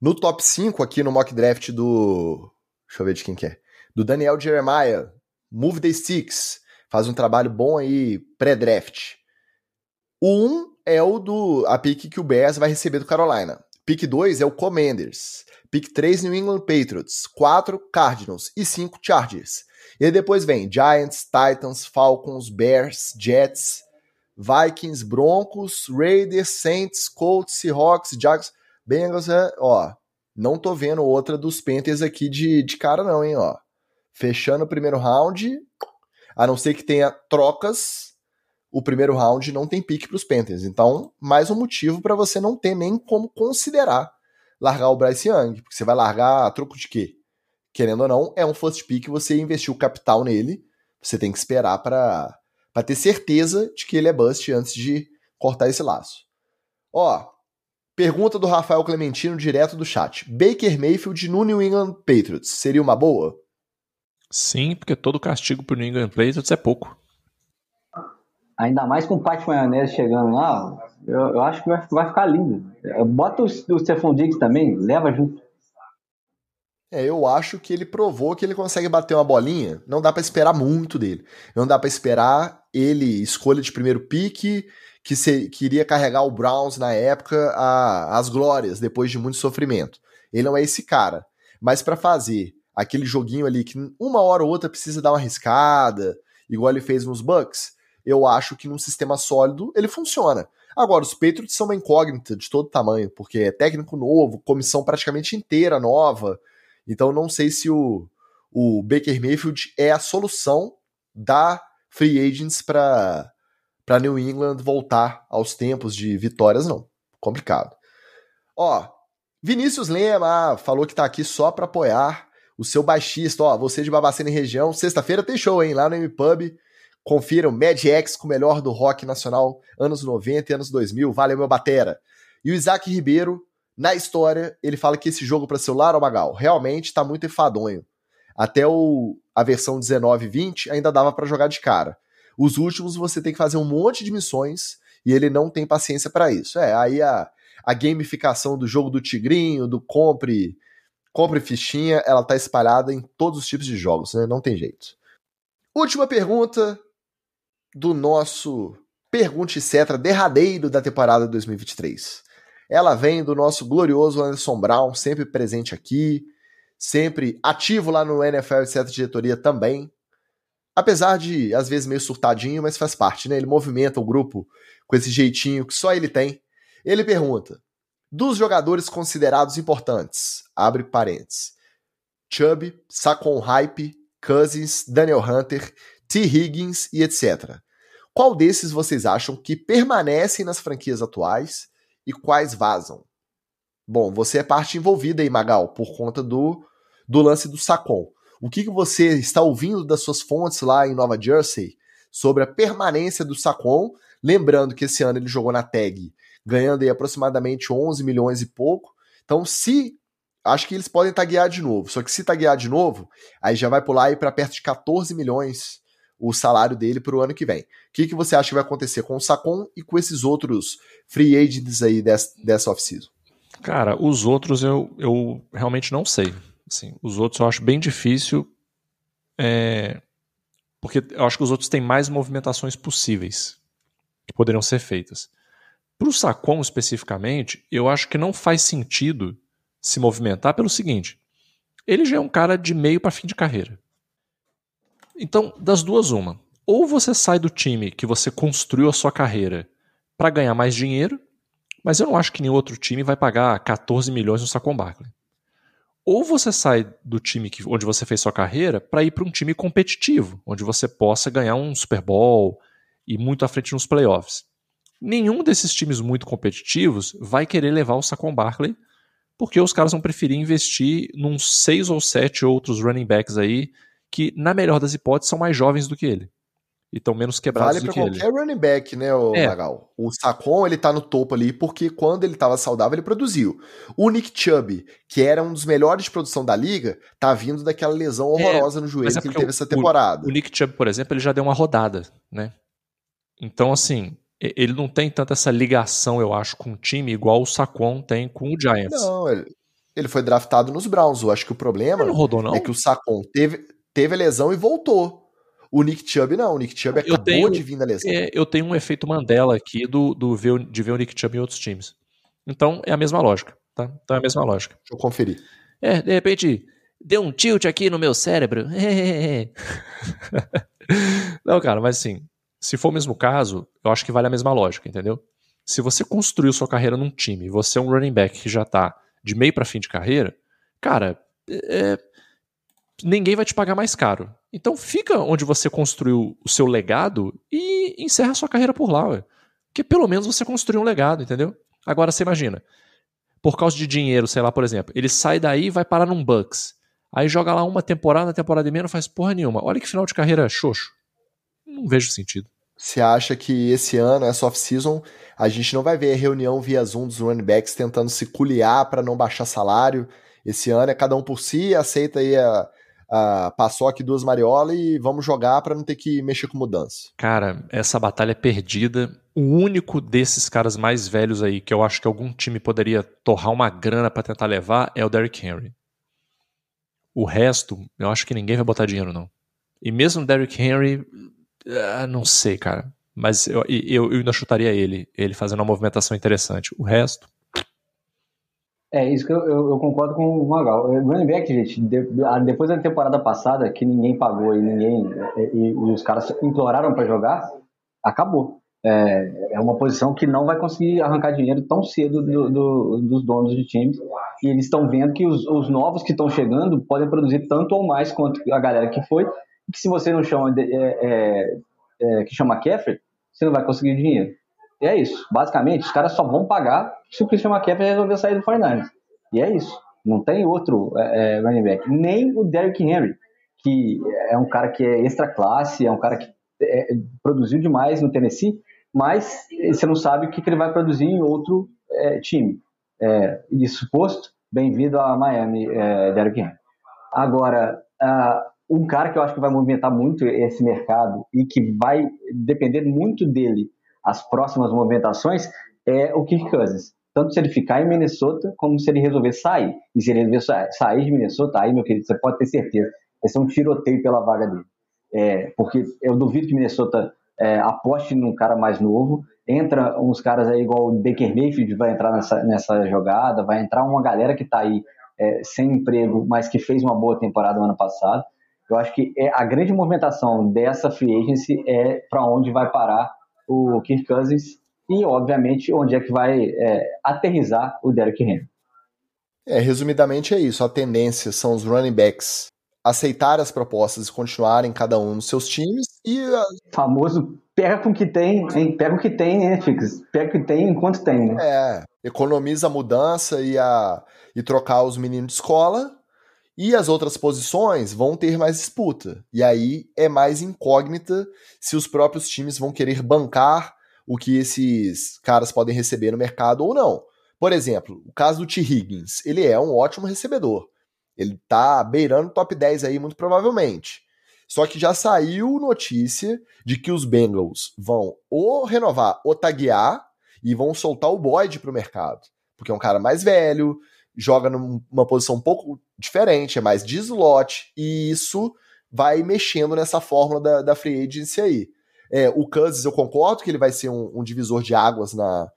No top 5 aqui no mock draft do. Deixa eu ver de quem que é. Do Daniel Jeremiah, Move the Sticks. Faz um trabalho bom aí pré-draft. O 1 é o do a pick que o Bears vai receber do Carolina. Pick 2 é o Commanders. Pick 3, New England Patriots. 4, Cardinals. E 5, Chargers. E aí depois vem Giants, Titans, Falcons, Bears, Jets, Vikings, Broncos, Raiders, Saints, Colts, Seahawks, Jags, Bengals. É, ó, não tô vendo outra dos Panthers aqui de, de cara não, hein, ó. Fechando o primeiro round, a não ser que tenha trocas o primeiro round não tem pique para os Panthers. Então, mais um motivo para você não ter nem como considerar largar o Bryce Young, porque você vai largar a troco de quê? Querendo ou não, é um first pick, você investiu capital nele, você tem que esperar para ter certeza de que ele é bust antes de cortar esse laço. Ó, pergunta do Rafael Clementino direto do chat. Baker Mayfield no New England Patriots seria uma boa? Sim, porque todo castigo pro New England Patriots é pouco ainda mais com o Pat Maionese chegando lá, eu, eu acho que vai, vai ficar lindo. Bota o, o Stephon Diggs também, leva junto. É, eu acho que ele provou que ele consegue bater uma bolinha. Não dá para esperar muito dele. Não dá para esperar ele escolha de primeiro pique, que se, queria carregar o Browns na época as glórias depois de muito sofrimento. Ele não é esse cara. Mas para fazer aquele joguinho ali que uma hora ou outra precisa dar uma arriscada, igual ele fez nos Bucks, eu acho que num sistema sólido ele funciona. Agora, os Patriots são uma incógnita de todo tamanho, porque é técnico novo, comissão praticamente inteira nova. Então não sei se o, o Baker Mayfield é a solução da free agents para para New England voltar aos tempos de vitórias, não. Complicado. Ó, Vinícius Lema falou que tá aqui só para apoiar o seu baixista. Ó, você de Babacena e região, sexta-feira tem show, hein? Lá no M-Pub. Confiram Mad X com o melhor do rock nacional, anos 90 e anos 2000. Valeu, meu batera. E o Isaac Ribeiro, na história, ele fala que esse jogo para celular, ó, Magal, realmente tá muito enfadonho. Até o, a versão 19 e 20 ainda dava para jogar de cara. Os últimos você tem que fazer um monte de missões e ele não tem paciência para isso. É, aí a, a gamificação do jogo do tigrinho, do compre compre fichinha, ela tá espalhada em todos os tipos de jogos, né? Não tem jeito. Última pergunta do nosso Pergunte Cetra derradeiro da temporada 2023. Ela vem do nosso glorioso Anderson Brown, sempre presente aqui, sempre ativo lá no NFL etc. diretoria também. Apesar de, às vezes, meio surtadinho, mas faz parte, né? Ele movimenta o grupo com esse jeitinho que só ele tem. Ele pergunta: dos jogadores considerados importantes, abre parênteses, Chubb, Saquon Hype, Cousins, Daniel Hunter, T. Higgins e etc. Qual desses vocês acham que permanecem nas franquias atuais e quais vazam? Bom, você é parte envolvida aí, Magal, por conta do, do lance do Sacon. O que, que você está ouvindo das suas fontes lá em Nova Jersey sobre a permanência do Sacon? Lembrando que esse ano ele jogou na tag, ganhando aí aproximadamente 11 milhões e pouco. Então, se. Acho que eles podem taguear de novo. Só que se taguear de novo, aí já vai pular aí para perto de 14 milhões o salário dele para o ano que vem. O que, que você acha que vai acontecer com o Sacon e com esses outros free agents aí dessa, dessa off-season? Cara, os outros eu, eu realmente não sei. Assim, os outros eu acho bem difícil, é, porque eu acho que os outros têm mais movimentações possíveis que poderiam ser feitas. Para o Sacon especificamente, eu acho que não faz sentido se movimentar pelo seguinte: ele já é um cara de meio para fim de carreira. Então, das duas, uma. Ou você sai do time que você construiu a sua carreira para ganhar mais dinheiro, mas eu não acho que nenhum outro time vai pagar 14 milhões no Saquon Barkley. Ou você sai do time que, onde você fez sua carreira para ir para um time competitivo, onde você possa ganhar um Super Bowl e muito à frente nos playoffs. Nenhum desses times muito competitivos vai querer levar o Saquon Barkley, porque os caras vão preferir investir num seis ou sete outros running backs aí que, na melhor das hipóteses, são mais jovens do que ele. E estão menos quebrados vale do que ele. Vale pra qualquer running back, né, o é. Magal? O Sacon, ele tá no topo ali porque quando ele tava saudável, ele produziu. O Nick Chubb, que era um dos melhores de produção da liga, tá vindo daquela lesão é, horrorosa é, no joelho é que ele teve essa temporada. O, o Nick Chubb, por exemplo, ele já deu uma rodada, né? Então, assim, ele não tem tanta essa ligação, eu acho, com o time igual o Sacon tem com o Giants. Não, ele, ele foi draftado nos Browns. Eu acho que o problema não rodou, não. é que o Sacon teve teve a lesão e voltou. O Nick Chubb não, o Nick Chubb acabou tenho, de vir da lesão. É, eu tenho um efeito Mandela aqui do, do ver, de ver o Nick Chubb em outros times. Então é a mesma lógica, tá? Então é a mesma lógica. Deixa eu conferir. É, de repente, deu um tilt aqui no meu cérebro. (laughs) não, cara, mas assim, se for o mesmo caso, eu acho que vale a mesma lógica, entendeu? Se você construiu sua carreira num time, você é um running back que já tá de meio para fim de carreira, cara, é, ninguém vai te pagar mais caro. Então fica onde você construiu o seu legado e encerra a sua carreira por lá. Ué. Porque pelo menos você construiu um legado, entendeu? Agora você imagina, por causa de dinheiro, sei lá, por exemplo, ele sai daí e vai parar num Bucks. Aí joga lá uma temporada, temporada e meia, não faz porra nenhuma. Olha que final de carreira xoxo. Não vejo sentido. Você acha que esse ano, essa off-season, a gente não vai ver reunião via Zoom dos running backs tentando se culiar para não baixar salário? Esse ano é cada um por si, aceita aí a, uh, passou aqui duas mariolas e vamos jogar para não ter que mexer com mudança. Cara, essa batalha é perdida. O único desses caras mais velhos aí que eu acho que algum time poderia torrar uma grana para tentar levar é o Derrick Henry. O resto, eu acho que ninguém vai botar dinheiro, não. E mesmo o Derrick Henry, uh, não sei, cara. Mas eu, eu, eu ainda chutaria ele, ele fazendo uma movimentação interessante. O resto, é, isso que eu, eu, eu, concordo com o Magal. É, running back, gente, de, depois da temporada passada, que ninguém pagou e ninguém e, e, os caras imploraram para jogar, acabou. É, é, uma posição que não vai conseguir arrancar dinheiro tão cedo do, do, dos donos de times. E eles estão vendo que os, os novos que estão chegando podem produzir tanto ou mais quanto a galera que foi. Que se você não chama é, é é, que chama McCaffrey, você não vai conseguir dinheiro. E é isso. Basicamente, os caras só vão pagar se o Christian McCaffrey resolver sair do 49 E é isso. Não tem outro é, é, running back. Nem o Derrick Henry, que é um cara que é extra classe, é um cara que é, produziu demais no Tennessee, mas você não sabe o que, que ele vai produzir em outro é, time. É, isso posto, bem-vindo a Miami, é, Derrick Henry. Agora, uh, um cara que eu acho que vai movimentar muito esse mercado e que vai depender muito dele as próximas movimentações é o Kirk Cousins. Tanto se ele ficar em Minnesota, como se ele resolver sair. E se ele resolver sair de Minnesota, aí, meu querido, você pode ter certeza, vai ser um tiroteio pela vaga dele. É, porque eu duvido que Minnesota é, aposte num cara mais novo. Entra uns caras aí igual o Baker Mayfield vai entrar nessa, nessa jogada, vai entrar uma galera que está aí é, sem emprego, mas que fez uma boa temporada no ano passado. Eu acho que é, a grande movimentação dessa free agency é para onde vai parar o Kirk Cousins e, obviamente, onde é que vai é, aterrizar o Derrick Henry. É, resumidamente é isso. A tendência são os running backs aceitar as propostas e continuarem cada um nos seus times e a... famoso pega com o que tem, hein? pega o que tem, né, Fix? Pega o que tem enquanto tem, né? É, economiza a mudança e a e trocar os meninos de escola e as outras posições vão ter mais disputa. E aí é mais incógnita se os próprios times vão querer bancar o que esses caras podem receber no mercado ou não. Por exemplo, o caso do T. Higgins, ele é um ótimo recebedor. Ele tá beirando top 10 aí, muito provavelmente. Só que já saiu notícia de que os Bengals vão ou renovar ou taguear e vão soltar o Boyd pro mercado. Porque é um cara mais velho, joga numa posição um pouco diferente, é mais de slot, e isso vai mexendo nessa fórmula da, da free agency aí. É, o Cousins, eu concordo que ele vai ser um, um divisor de águas na,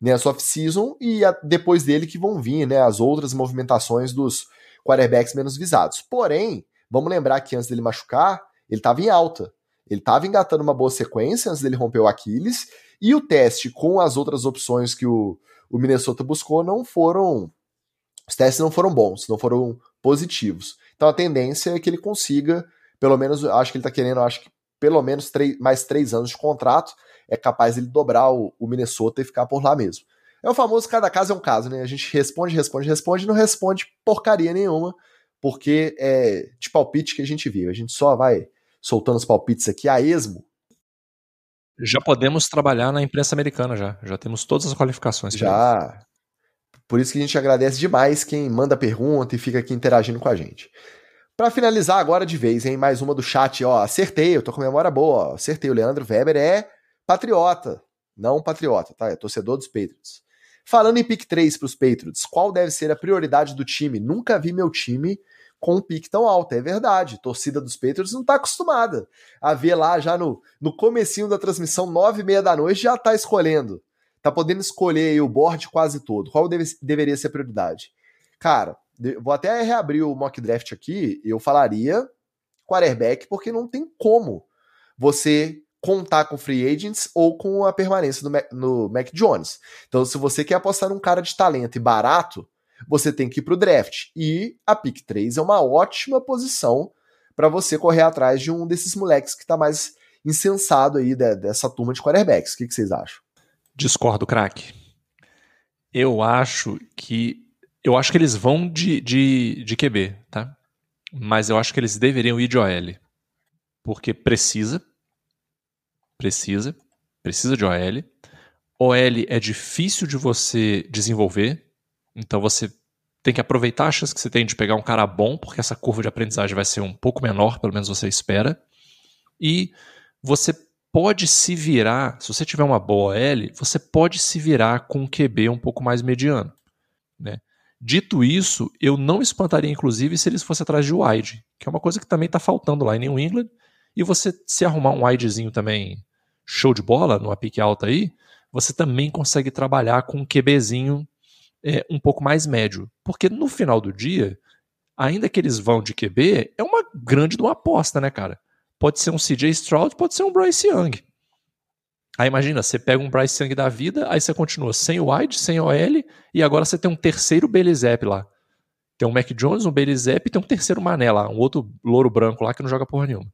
nessa off-season, e a, depois dele que vão vir né, as outras movimentações dos quarterbacks menos visados. Porém, vamos lembrar que antes dele machucar, ele estava em alta. Ele estava engatando uma boa sequência antes dele romper o Aquiles, e o teste com as outras opções que o, o Minnesota buscou não foram. Os testes não foram bons, não foram positivos. Então a tendência é que ele consiga, pelo menos, acho que ele está querendo, acho que pelo menos três, mais três anos de contrato, é capaz ele dobrar o, o Minnesota e ficar por lá mesmo. É o famoso cada caso é um caso, né? A gente responde, responde, responde, não responde porcaria nenhuma, porque é de palpite que a gente vive. A gente só vai soltando os palpites aqui a esmo. Já podemos trabalhar na imprensa americana já. Já temos todas as qualificações. Já. Por isso que a gente agradece demais quem manda pergunta e fica aqui interagindo com a gente. Para finalizar agora de vez, hein, mais uma do chat, ó, acertei, eu tô com memória boa, ó, acertei, o Leandro Weber é patriota, não patriota, tá? É torcedor dos Patriots. Falando em pick 3 para os Patriots, qual deve ser a prioridade do time? Nunca vi meu time com um pique tão alto, é verdade. Torcida dos Patriots não está acostumada a ver lá já no, no comecinho da transmissão, nove e meia da noite, já está escolhendo. Tá podendo escolher o board quase todo. Qual deve, deveria ser a prioridade? Cara, vou até reabrir o mock draft aqui, eu falaria quarterback, porque não tem como você contar com free agents ou com a permanência no Mac, no Mac Jones. Então, se você quer apostar num cara de talento e barato, você tem que ir para o draft. E a pick 3 é uma ótima posição para você correr atrás de um desses moleques que está mais insensado aí dessa turma de quarterbacks. O que, que vocês acham? Discordo, craque. Eu acho que. Eu acho que eles vão de, de, de QB, tá? Mas eu acho que eles deveriam ir de OL. Porque precisa Precisa. Precisa de OL. OL é difícil de você desenvolver. Então você tem que aproveitar a chance que você tem de pegar um cara bom, porque essa curva de aprendizagem vai ser um pouco menor, pelo menos você espera. E você pode se virar, se você tiver uma boa OL, você pode se virar com um QB um pouco mais mediano. Né? Dito isso, eu não espantaria, inclusive, se eles fossem atrás de wide, que é uma coisa que também está faltando lá em New England. E você se arrumar um widezinho também show de bola, numa pique alta aí, você também consegue trabalhar com um QBzinho é, um pouco mais médio. Porque no final do dia, ainda que eles vão de QB, é uma grande de uma aposta, né, cara? Pode ser um CJ Stroud, pode ser um Bryce Young. Aí imagina, você pega um Bryce Young da vida, aí você continua sem o wide, sem OL, e agora você tem um terceiro Belizep lá. Tem um Mac Jones, um Belizep e tem um terceiro Mané lá, um outro louro branco lá que não joga porra nenhuma.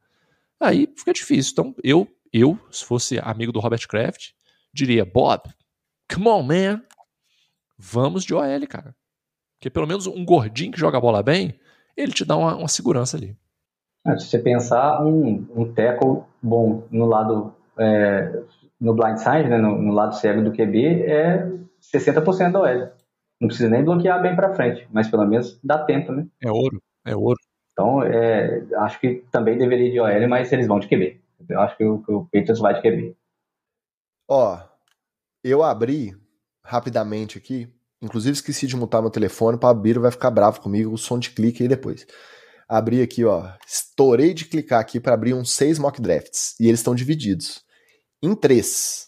Aí fica difícil. Então, eu eu, se fosse amigo do Robert Kraft, diria: Bob, come on, man. Vamos de OL, cara. Porque pelo menos um gordinho que joga a bola bem, ele te dá uma, uma segurança ali. É, se você pensar, um, um tackle bom no lado é, no blindside, né, no, no, lado cego do QB, é 60% da OL. Não precisa nem bloquear bem para frente, mas pelo menos dá tempo, né? É ouro, é ouro. Então, é, acho que também deveria de OL, mas eles vão de QB. Eu acho que o, que o Patriots vai de QB. Ó, eu abri rapidamente aqui, inclusive esqueci de mutar meu telefone, para abrir vai ficar bravo comigo, o som de clique aí depois. Abri aqui, ó, estourei de clicar aqui para abrir uns seis mock drafts, e eles estão divididos em três.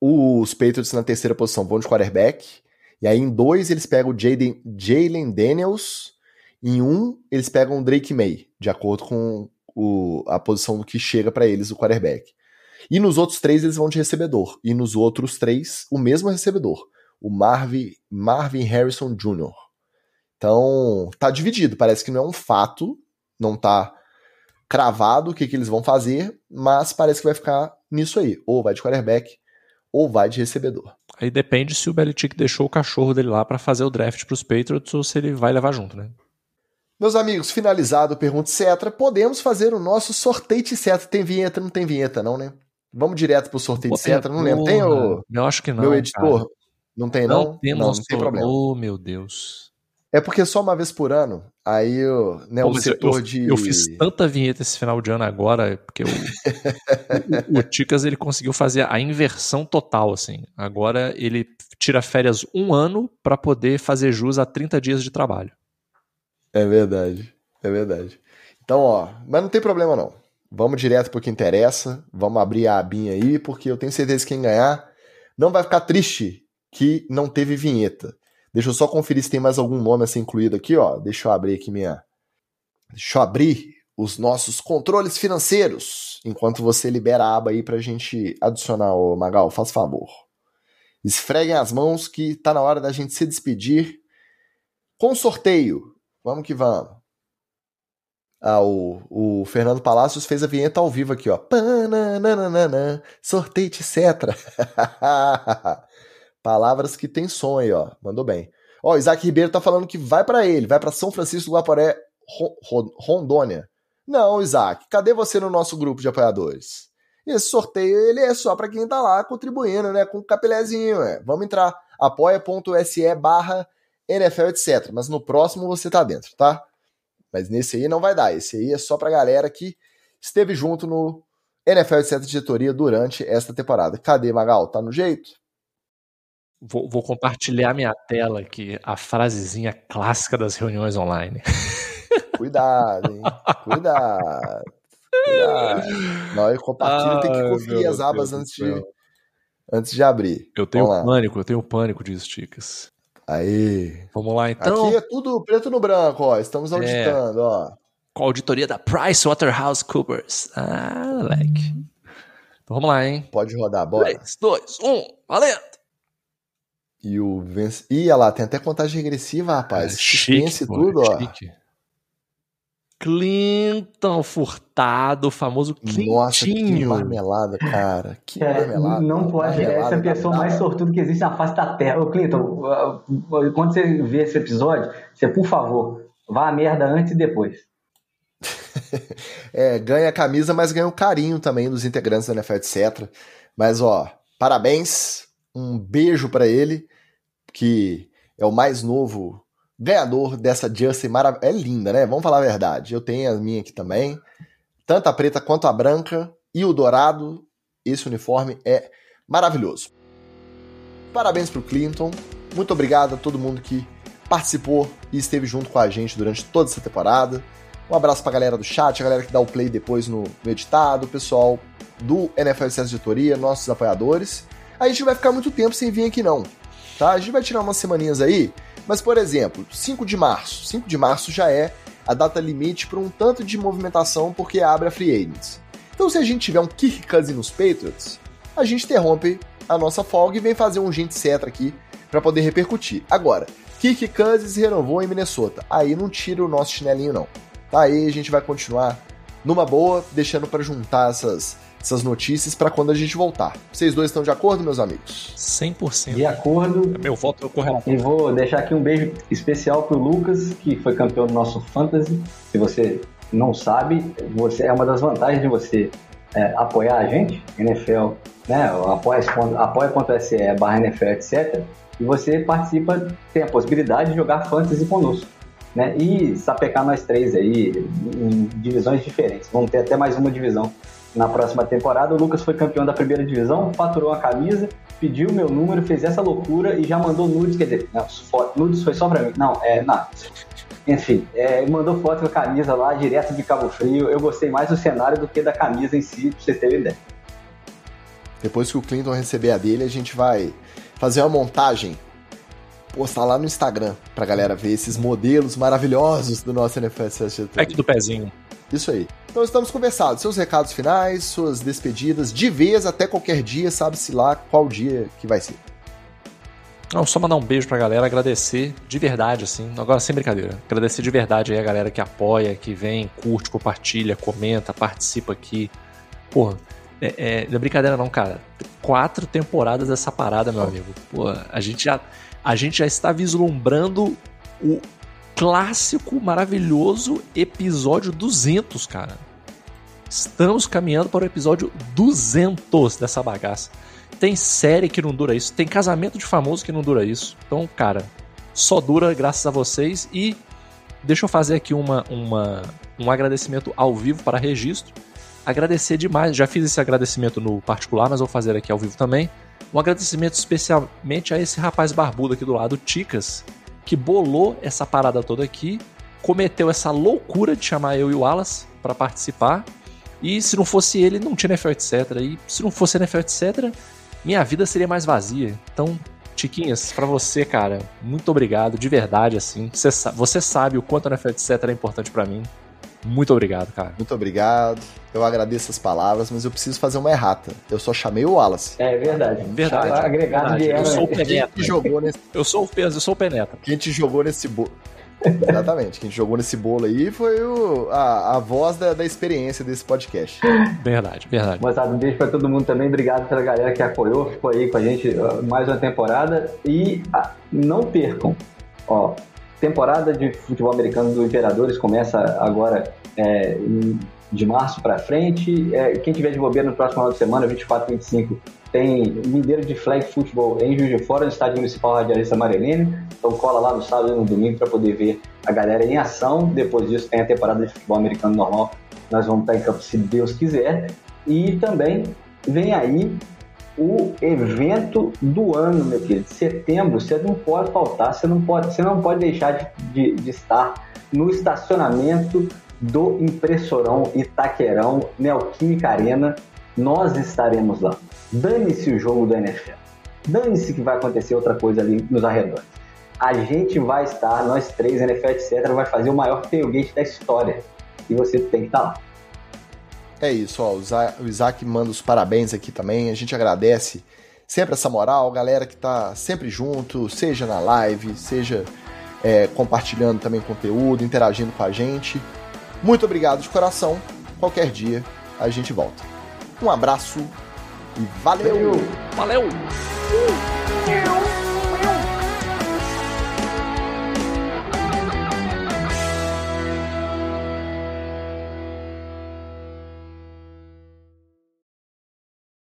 Os Patriots na terceira posição vão de quarterback, e aí em dois eles pegam o Jalen Daniels, em um eles pegam o Drake May, de acordo com o, a posição que chega para eles o quarterback. E nos outros três eles vão de recebedor. E nos outros três, o mesmo recebedor. O Marvin, Marvin Harrison Jr. Então, tá dividido. Parece que não é um fato, não tá cravado o que, que eles vão fazer, mas parece que vai ficar nisso aí. Ou vai de quarterback, ou vai de recebedor. Aí depende se o Belichick deixou o cachorro dele lá para fazer o draft para os Patriots ou se ele vai levar junto, né? Meus amigos, finalizado o Pergunta Cetra, podemos fazer o nosso sorteio de Cetra. Tem vinheta? Não tem vinheta, não, né? Vamos direto pro sorteio de Cetra. Não lembro. Tem o. Eu acho que não. Meu editor? Cara. Não tem, não? Não, temos, não, não tem problema. Oh, meu Deus. É porque só uma vez por ano, aí eu, né, Pô, o setor eu, de. Eu fiz tanta vinheta esse final de ano agora, porque o, o, o Ticas ele conseguiu fazer a inversão total, assim. Agora ele tira férias um ano para poder fazer jus a 30 dias de trabalho. É verdade, é verdade. Então, ó, mas não tem problema não. Vamos direto pro que interessa, vamos abrir a abinha aí, porque eu tenho certeza que quem ganhar não vai ficar triste que não teve vinheta. Deixa eu só conferir se tem mais algum nome a ser incluído aqui, ó. Deixa eu abrir aqui minha. Deixa eu abrir os nossos controles financeiros. Enquanto você libera a aba aí pra gente adicionar, o Magal, faz favor. Esfreguem as mãos que tá na hora da gente se despedir com sorteio. Vamos que vamos. Ah, o, o Fernando Palacios fez a vinheta ao vivo aqui, ó. Pananana, sorteio, etc. (laughs) Palavras que tem som aí, ó. Mandou bem. Ó, Isaac Ribeiro tá falando que vai para ele, vai para São Francisco do Guaporé, Rondônia. Não, Isaac, cadê você no nosso grupo de apoiadores? Esse sorteio ele é só para quem tá lá contribuindo, né? Com o capilézinho, é. Vamos entrar apoia.se barra NFL, etc. Mas no próximo você tá dentro, tá? Mas nesse aí não vai dar. Esse aí é só pra galera que esteve junto no NFL, etc. diretoria durante esta temporada. Cadê, Magal? Tá no jeito? Vou, vou, compartilhar minha tela aqui, a frasezinha clássica das reuniões online. Cuidado, hein? Cuidado. Cuidado. Não, eu compartilho, tem que conferir as abas antes de, antes de abrir. Eu tenho pânico, eu tenho pânico disso, Ticas. Aí. Vamos lá, então. Aqui é tudo preto no branco, ó. Estamos é. auditando, é. ó. Com a auditoria da PricewaterhouseCoopers. Ah, moleque. Então vamos lá, hein? Pode rodar, bora. 3, 2, 1, valendo! E o vence. Ih, olha lá, tem até contagem regressiva, rapaz. É, chique, pô, tudo, ó. Chique. Clinton Furtado, o famoso Clintinho. Nossa, que marmelada, cara. Que é, marmelada. Não pode, essa é a pessoa mais sortuda que existe na face da Terra. Ô, Clinton, quando você vê esse episódio, você, por favor, vá a merda antes e depois. (laughs) é, ganha a camisa, mas ganha o carinho também dos integrantes da NFL, etc. Mas, ó, parabéns, um beijo para ele, que é o mais novo ganhador dessa Jersey maravilhosa. É linda, né? Vamos falar a verdade. Eu tenho a minha aqui também. Tanto a preta quanto a branca e o dourado. Esse uniforme é maravilhoso. Parabéns pro Clinton. Muito obrigado a todo mundo que participou e esteve junto com a gente durante toda essa temporada. Um abraço pra galera do chat, a galera que dá o play depois no, no editado, o pessoal do NFL Editoria, nossos apoiadores. A gente não vai ficar muito tempo sem vir aqui não, tá? A gente vai tirar umas semaninhas aí mas, por exemplo, 5 de março. 5 de março já é a data limite para um tanto de movimentação porque abre a free agents. Então, se a gente tiver um Kirk Cousins nos Patriots, a gente interrompe a nossa folga e vem fazer um gente cetra aqui para poder repercutir. Agora, Kirk Cousins renovou em Minnesota. Aí não tira o nosso chinelinho não. Tá aí, a gente vai continuar numa boa, deixando para juntar essas essas notícias para quando a gente voltar. Vocês dois estão de acordo, meus amigos? 100%. De acordo. É meu voto é correto. E vou deixar aqui um beijo especial pro Lucas, que foi campeão do nosso Fantasy. Se você não sabe, você é uma das vantagens de você é, apoiar a gente, NFL, né, apoia.se barra NFL, etc. E você participa, tem a possibilidade de jogar Fantasy conosco. Né, e sapecar nós três aí em divisões diferentes. Vamos ter até mais uma divisão na próxima temporada. O Lucas foi campeão da primeira divisão, faturou a camisa, pediu meu número, fez essa loucura e já mandou nudes, quer dizer, não, nudes foi só pra mim. Não, é, não. Enfim, é, mandou foto com a camisa lá, direto de Cabo Frio. Eu gostei mais do cenário do que da camisa em si, pra vocês terem ideia. Depois que o Clinton receber a dele, a gente vai fazer uma montagem, postar lá no Instagram pra galera ver esses modelos maravilhosos do nosso NFL Pack do pezinho. Isso aí. Então estamos conversados. Seus recados finais, suas despedidas, de vez até qualquer dia, sabe-se lá qual dia que vai ser. Não, só mandar um beijo pra galera, agradecer de verdade, assim, agora sem brincadeira, agradecer de verdade aí a galera que apoia, que vem, curte, compartilha, comenta, participa aqui. Porra, é, é, não é brincadeira não, cara. Quatro temporadas dessa parada, meu amigo. Pô, a gente já, a gente já está vislumbrando o clássico, maravilhoso episódio 200, cara. Estamos caminhando para o episódio 200 dessa bagaça. Tem série que não dura isso, tem casamento de famoso que não dura isso. Então, cara, só dura graças a vocês e deixa eu fazer aqui uma, uma, um agradecimento ao vivo para registro. Agradecer demais, já fiz esse agradecimento no particular, mas vou fazer aqui ao vivo também. Um agradecimento especialmente a esse rapaz barbudo aqui do lado, Ticas, que bolou essa parada toda aqui, cometeu essa loucura de chamar eu e o Wallace para participar. E se não fosse ele, não tinha NFL, etc. E se não fosse NFL, etc., minha vida seria mais vazia. Então, Tiquinhas, para você, cara, muito obrigado, de verdade, assim. Você, sabe o quanto a NFL, etc. é importante para mim. Muito obrigado, cara. Muito obrigado. Eu agradeço as palavras, mas eu preciso fazer uma errata. Eu só chamei o Wallace. É verdade. Verdade. Agregado verdade. de Eu sou o Penetra. Quem jogou nesse... Eu sou o peso, eu sou o Penetra. Quem te jogou nesse bolo. Exatamente. Quem jogou nesse bolo aí foi o, a, a voz da, da experiência desse podcast. Verdade, verdade. Moçada, um beijo pra todo mundo também. Obrigado pela galera que apoiou, ficou aí com a gente mais uma temporada. E ah, não percam, ó, temporada de futebol americano dos Geradores começa agora é, de março para frente. É, quem tiver de bobeira no próximo final de semana, 24 e 25, tem Mineiro de Flag Futebol em Juiz de Fora, no Estádio Municipal Radialista Marilene. Então cola lá no sábado e no domingo para poder ver a galera em ação. Depois disso tem a temporada de futebol americano normal. Nós vamos estar em campo se Deus quiser. E também vem aí o evento do ano, meu querido. Setembro, você não pode faltar, você não pode, você não pode deixar de, de, de estar no estacionamento do Impressorão Itaquerão Neoquímica Arena. Nós estaremos lá. Dane-se o jogo da NFL. Dane-se que vai acontecer outra coisa ali nos arredores. A gente vai estar, nós três, NFL, etc., vai fazer o maior tailgate da história. E você tem que estar lá. É isso, ó, o Isaac manda os parabéns aqui também, a gente agradece sempre essa moral, galera que tá sempre junto, seja na live, seja é, compartilhando também conteúdo, interagindo com a gente. Muito obrigado de coração, qualquer dia a gente volta. Um abraço e valeu! Valeu! Uh!